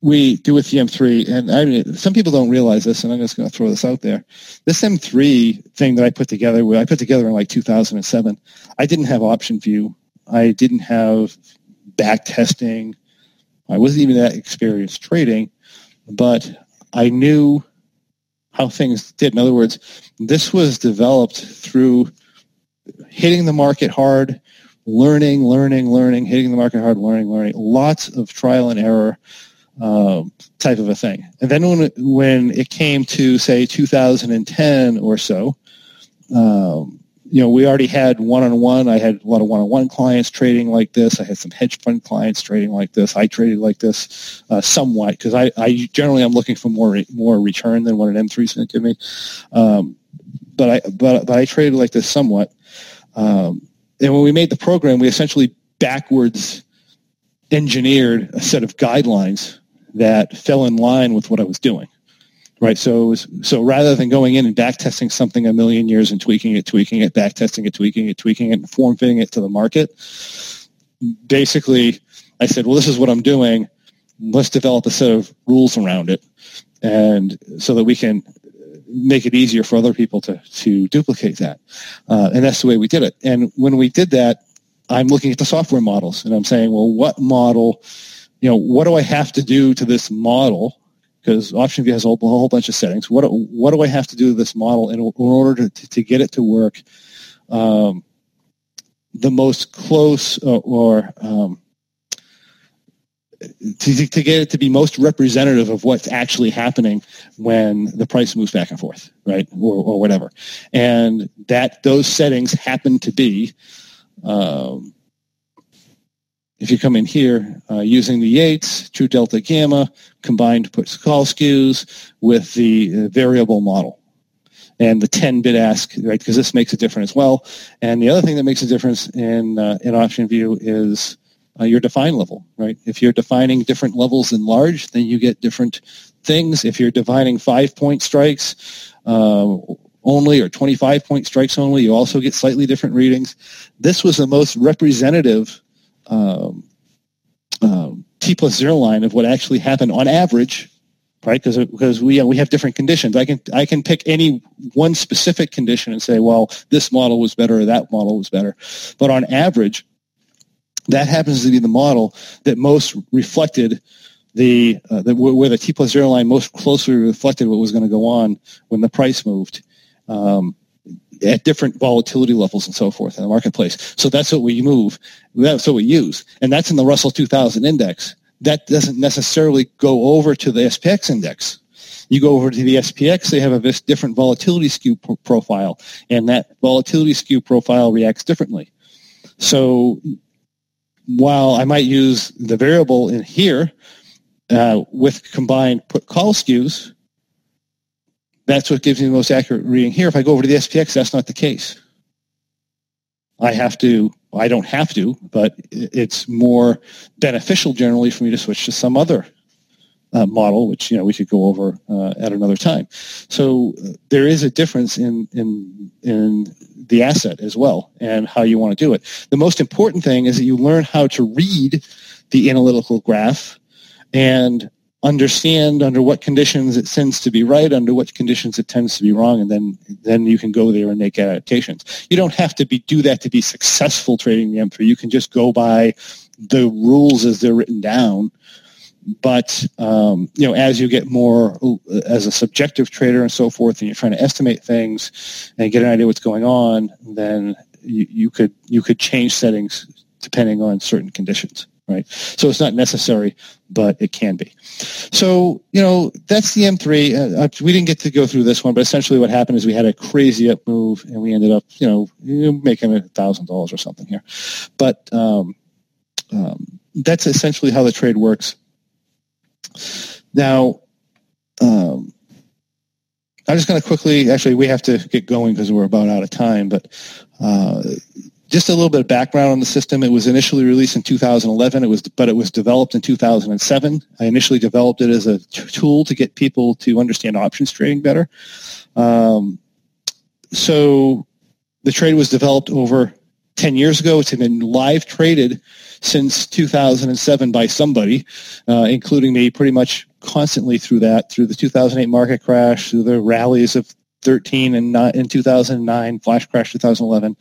we do with the M3, and I mean, some people don't realize this, and I'm just going to throw this out there. This M3 thing that I put together, I put together in like 2007. I didn't have OptionVue. I didn't have back testing. I wasn't even that experienced trading, but I knew how things did. In other words, this was developed through hitting the market hard, learning, learning, learning, hitting the market hard, learning, learning, lots of trial and error um, type of a thing. And then when it, when it came to say 2010 or so, um, you know, we already had one-on-one. I had a lot of one-on-one clients trading like this. I had some hedge fund clients trading like this. I traded like this uh, somewhat because I, I generally I'm looking for more more return than what an M3 is going to give me. Um, but I but, but I traded like this somewhat. Um, and when we made the program, we essentially backwards engineered a set of guidelines that fell in line with what I was doing. Right. So, so rather than going in and back testing something a million years and tweaking it, tweaking it, back testing it, tweaking it, tweaking it, and form fitting it to the market, basically I said, well, this is what I'm doing. Let's develop a set of rules around it. And so that we can make it easier for other people to, to duplicate that. Uh, and that's the way we did it. And when we did that, I'm looking at the software models and I'm saying, well, what model you know, what do I have to do to this model? Because OptionVue has a whole, a whole bunch of settings. What, what do I have to do to this model in, in order to, to get it to work um, the most close or, or um, to, to get it to be most representative of what's actually happening when the price moves back and forth, right, or, or whatever. And that those settings happen to be um, if you come in here uh, using the Yates, true delta gamma, combined put call skews with the uh, variable model and the 10-bit ask, right? Because this makes a difference as well. And the other thing that makes a difference in uh, in OptionVue is uh, your define level, right? If you're defining different levels in large, then you get different things. If you're defining five-point strikes, uh, only or 25 point strikes only, you also get slightly different readings. This was the most representative um, um, T plus zero line of what actually happened on average, right? Because because we we have different conditions. I can I can pick any one specific condition and say, well, this model was better or that model was better, but on average, that happens to be the model that most reflected the, uh, the where the T plus zero line most closely reflected what was going to go on when the price moved. Um, at different volatility levels and so forth in the marketplace. So that's what we move. That's what we use. And that's in the Russell 2000 index. That doesn't necessarily go over to the SPX index. You go over to the SPX, they have a different volatility skew profile, and that volatility skew profile reacts differently. So while I might use the variable in here uh, with combined put call skews, that's what gives me the most accurate reading here. If I go over to the SPX, that's not the case. I have to, I don't have to, but it's more beneficial generally for me to switch to some other uh, model, which you know we could go over uh, at another time. So uh, there is a difference in in in the asset as well and how you want to do it. The most important thing is that you learn how to read the analytical graph and understand under what conditions it tends to be right, under what conditions it tends to be wrong, and then then you can go there and make adaptations. You don't have to be do that to be successful trading the M3. You can just go by the rules as they're written down. But um, you know, as you get more as a subjective trader and so forth, and you're trying to estimate things and get an idea what's going on, then you, you could you could change settings depending on certain conditions right? So it's not necessary, but it can be. So, you know, that's the M3. Uh, uh, we didn't get to go through this one, but essentially what happened is we had a crazy up move and we ended up, you know, making a thousand dollars or something here. But um, um, that's essentially how the trade works. Now, um, I'm just going to quickly, actually, we have to get going because we're about out of time, but uh, just a little bit of background on the system. It was initially released in 2011. It was, but it was developed in 2007. I initially developed it as a t- tool to get people to understand options trading better. Um, so the trade was developed over 10 years ago. It's been live traded since 2007 by somebody, uh, including me, pretty much constantly through that, through the 2008 market crash, through the rallies of 13 and in 2009, flash crash 2011.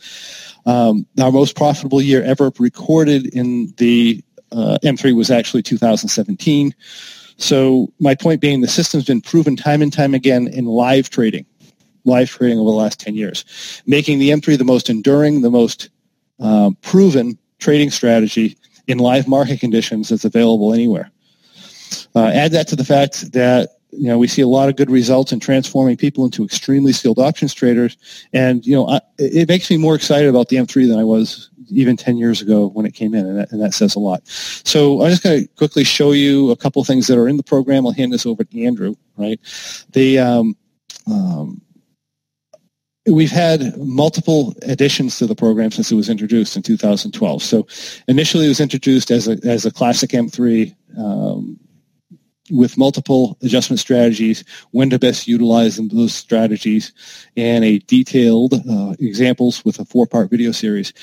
Um, our most profitable year ever recorded in the uh, M3 was actually 2017. So my point being, the system's been proven time and time again in live trading, live trading over the last 10 years, making the M3 the most enduring, the most uh, proven trading strategy in live market conditions that's available anywhere. Uh, add that to the fact that you know, we see a lot of good results in transforming people into extremely skilled options traders. And, you know, I, it makes me more excited about the M3 than I was even 10 years ago when it came in, and that, and that says a lot. So I'm just going to quickly show you a couple things that are in the program. I'll hand this over to Andrew, right? The, um, um, we've had multiple additions to the program since it was introduced in 2012. So initially it was introduced as a, as a classic M3 um, with multiple adjustment strategies, when to best utilize them, those strategies, and a detailed uh, examples with a four-part video series.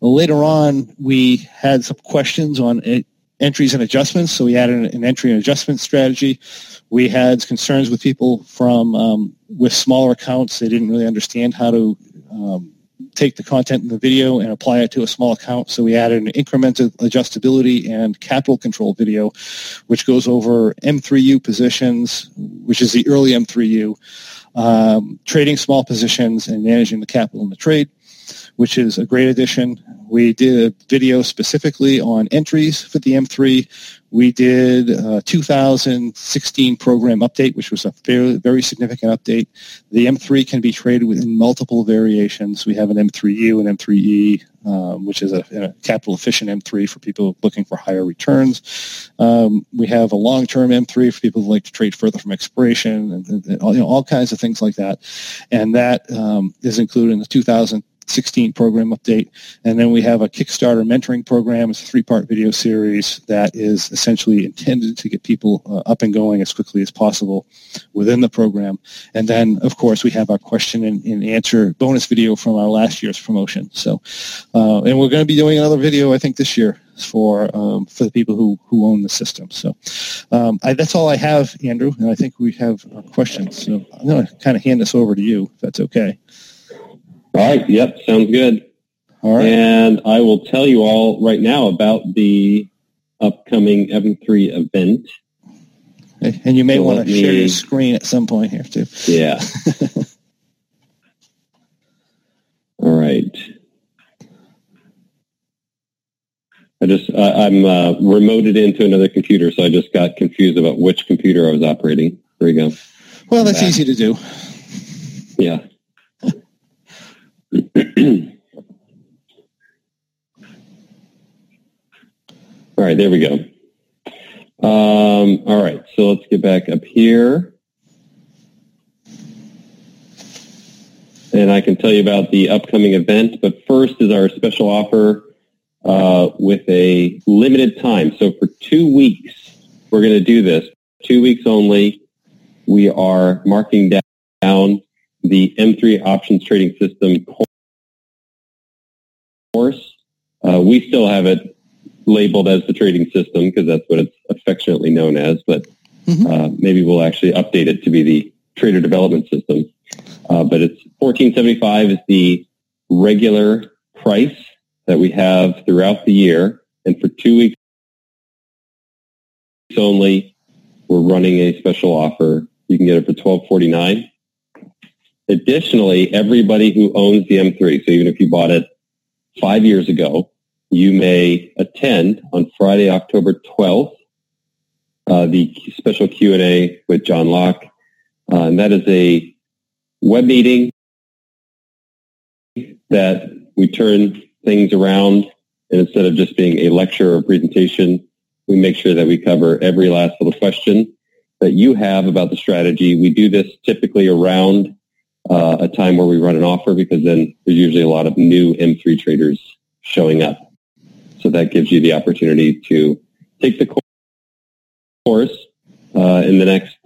Later on, we had some questions on it, entries and adjustments, so we added an, entry and adjustment strategy. We had concerns with people from um, with smaller accounts; they didn't really understand how to um, take the content in the video and apply it to a small account. So we added an incremental adjustability and capital control video, which goes over M3U positions, which is the early M3U, um, trading small positions and managing the capital in the trade, which is a great addition. We did a video specifically on entries for the M3. We did a 2016 program update, which was a very, very significant update. The M3 can be traded within multiple variations. We have an M3U and M3E, um, which is a, a, capital efficient M3 for people looking for higher returns. Um, we have a long-term M3 for people who like to trade further from expiration and, and all, you know, all kinds of things like that. And that um, is included in the 2000 16 program update. And then we have a Kickstarter mentoring program. It's a three-part video series that is essentially intended to get people uh, up and going as quickly as possible within the program. And then, of course, we have our question and, and answer bonus video from our last year's promotion. So, uh, and we're going to be doing another video, I think, this year for um, for the people who, who own the system. So um, I, that's all I have, Andrew, and I think we have our questions. So I'm going to kind of hand this over to you, if that's okay. All right. Yep. Sounds good. All right. And I will tell you all right now about the upcoming M3 event. And you may so want to me... share your screen at some point here too. Yeah. all right. I just I, am uh, remoted into another computer, so I just got confused about which computer I was operating. There you go. Well, that's easy to do. Yeah. All right, there we go. Um, all right, so let's get back up here. And I can tell you about the upcoming event, but first is our special offer uh, with a limited time. So for two weeks, we're going to do this. Two weeks only. We are marking down the M3 options trading system course. Uh, we still have it labeled as the trading system because that's what it's affectionately known as, but mm-hmm. uh, maybe we'll actually update it to be the trader development system. Uh, but it's 1475 is the regular price that we have throughout the year. And for two weeks only, we're running a special offer. You can get it for twelve forty nine. Additionally, everybody who owns the M3, so even if you bought it five years ago, you may attend on Friday, October 12th, uh, the special Q&A with John Locke. Uh, and that is a web meeting that we turn things around. And instead of just being a lecture or presentation, we make sure that we cover every last little question that you have about the strategy. We do this typically around uh, a time where we run an offer because then there's usually a lot of new M3 traders showing up. So that gives you the opportunity to take the course uh, in the next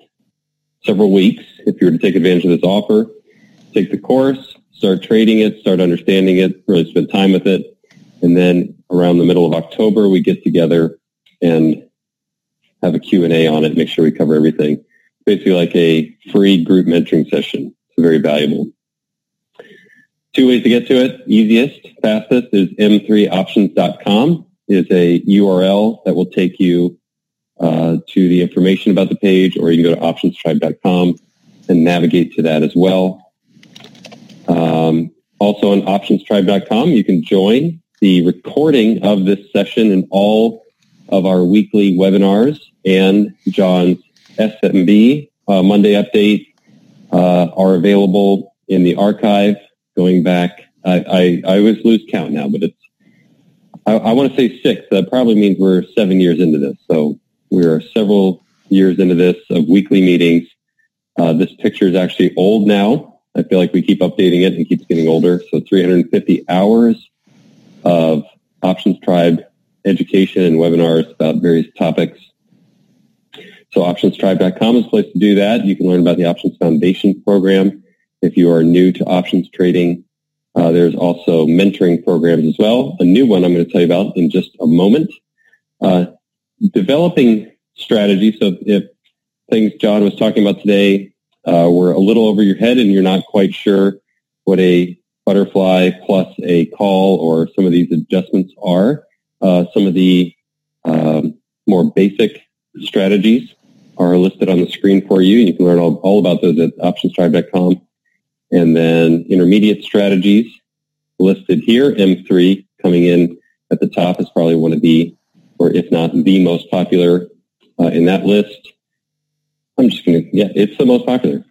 several weeks if you were to take advantage of this offer. Take the course, start trading it, start understanding it, really spend time with it. And then around the middle of October, we get together and have a Q&A on it, make sure we cover everything. Basically like a free group mentoring session. It's very valuable. Two ways to get to it. Easiest, fastest is m3options.com is a URL that will take you uh, to the information about the page, or you can go to optionstribe.com and navigate to that as well. Um, also on optionstribe.com, you can join the recording of this session and all of our weekly webinars and John's SMB uh, Monday update uh, are available in the archive going back. I, I, I always lose count now, but it's, I, I want to say six. That probably means we're seven years into this. So we're several years into this of weekly meetings. Uh, this picture is actually old now. I feel like we keep updating it and it keeps getting older. So 350 hours of Options Tribe education and webinars about various topics. So optionstribe.com is a place to do that. You can learn about the Options Foundation program. If you are new to options trading, uh, there's also mentoring programs as well. A new one I'm going to tell you about in just a moment. Uh, developing strategy. So if things John was talking about today uh, were a little over your head and you're not quite sure what a butterfly plus a call or some of these adjustments are, uh, some of the um, more basic strategies are listed on the screen for you. You can learn all, all about those at optionstribe.com. And then intermediate strategies listed here. M3 coming in at the top is probably one of the, or if not the most popular uh, in that list. I'm just going to, yeah, it's the most popular.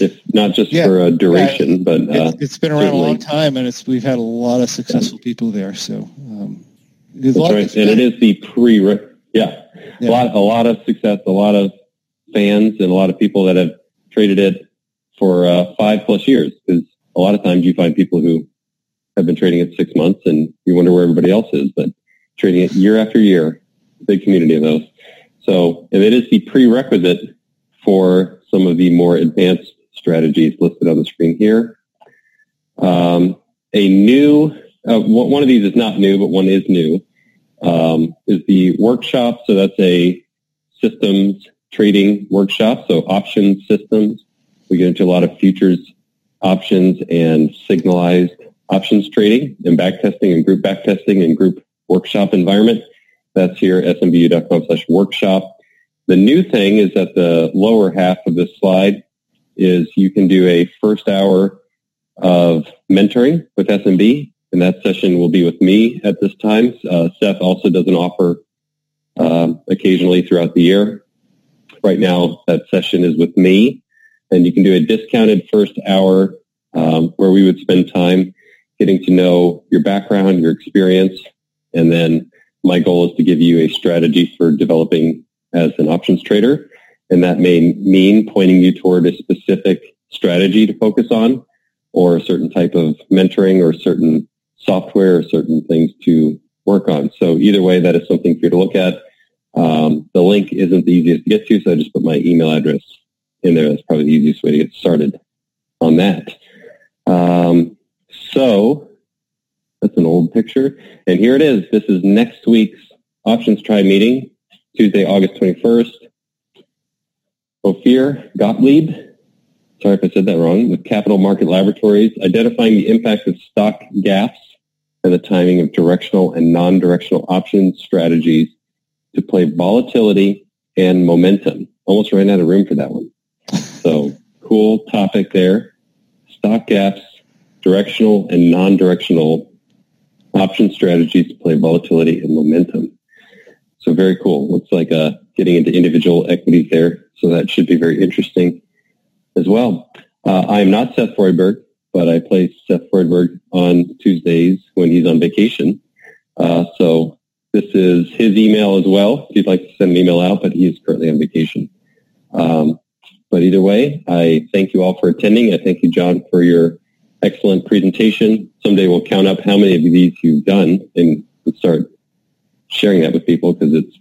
If not just yeah, for a duration, yeah, but uh, it's, it's been around certainly. a long time, and it's we've had a lot of successful people there. So um, that's right, and it is the pre, yeah, yeah, a lot, a lot of success, a lot of fans, and a lot of people that have traded it for uh, five plus years. Because a lot of times you find people who have been trading it six months and you wonder where everybody else is, but trading it year after year, big community of those. So, and it is the prerequisite for some of the more advanced strategies listed on the screen here. Um, a new, uh, one of these is not new, but one is new, um, is the workshop. So that's a systems trading workshop. So options systems. We get into a lot of futures options and signalized options trading and backtesting and group backtesting and group workshop environment. That's here smbu.com slash workshop. The new thing is that the lower half of this slide is you can do a first hour of mentoring with SMB, and that session will be with me at this time. Uh, Seth also does an offer um, occasionally throughout the year. Right now, that session is with me, and you can do a discounted first hour um, where we would spend time getting to know your background, your experience, and then my goal is to give you a strategy for developing as an options trader. And that may mean pointing you toward a specific strategy to focus on or a certain type of mentoring or certain software or certain things to work on. So either way, that is something for you to look at. Um, the link isn't the easiest to get to, so I just put my email address in there. That's probably the easiest way to get started on that. Um, so that's an old picture. And here it is. This is next week's Options Tribe meeting, Tuesday, August 21st. Ophir Gottlieb, sorry if I said that wrong, with Capital Market Laboratories, identifying the impact of stock gaps and the timing of directional and non-directional options strategies to play volatility and momentum. Almost ran out of room for that one. So cool topic there. Stock gaps, directional and non-directional option strategies to play volatility and momentum. So very cool. Looks like uh, getting into individual equities there. So that should be very interesting as well. Uh, I am not Seth Freudberg, but I play Seth Freudberg on Tuesdays when he's on vacation. Uh, so this is his email as well. If you'd like to send an email out, but he is currently on vacation. Um, but either way, I thank you all for attending. I thank you, John, for your excellent presentation. Someday we'll count up how many of these you've done and start sharing that with people because it's,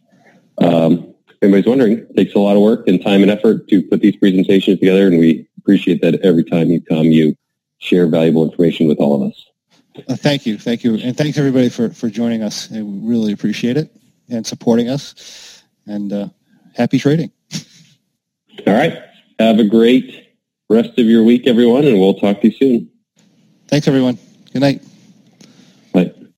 um, anybody's wondering, it takes a lot of work and time and effort to put these presentations together. And we appreciate that every time you come, you share valuable information with all of us. Uh, thank you. Thank you. And thanks everybody for, for joining us. We really appreciate it and supporting us and uh, happy trading. All right. Have a great rest of your week, everyone, and we'll talk to you soon. Thanks, everyone. Good night.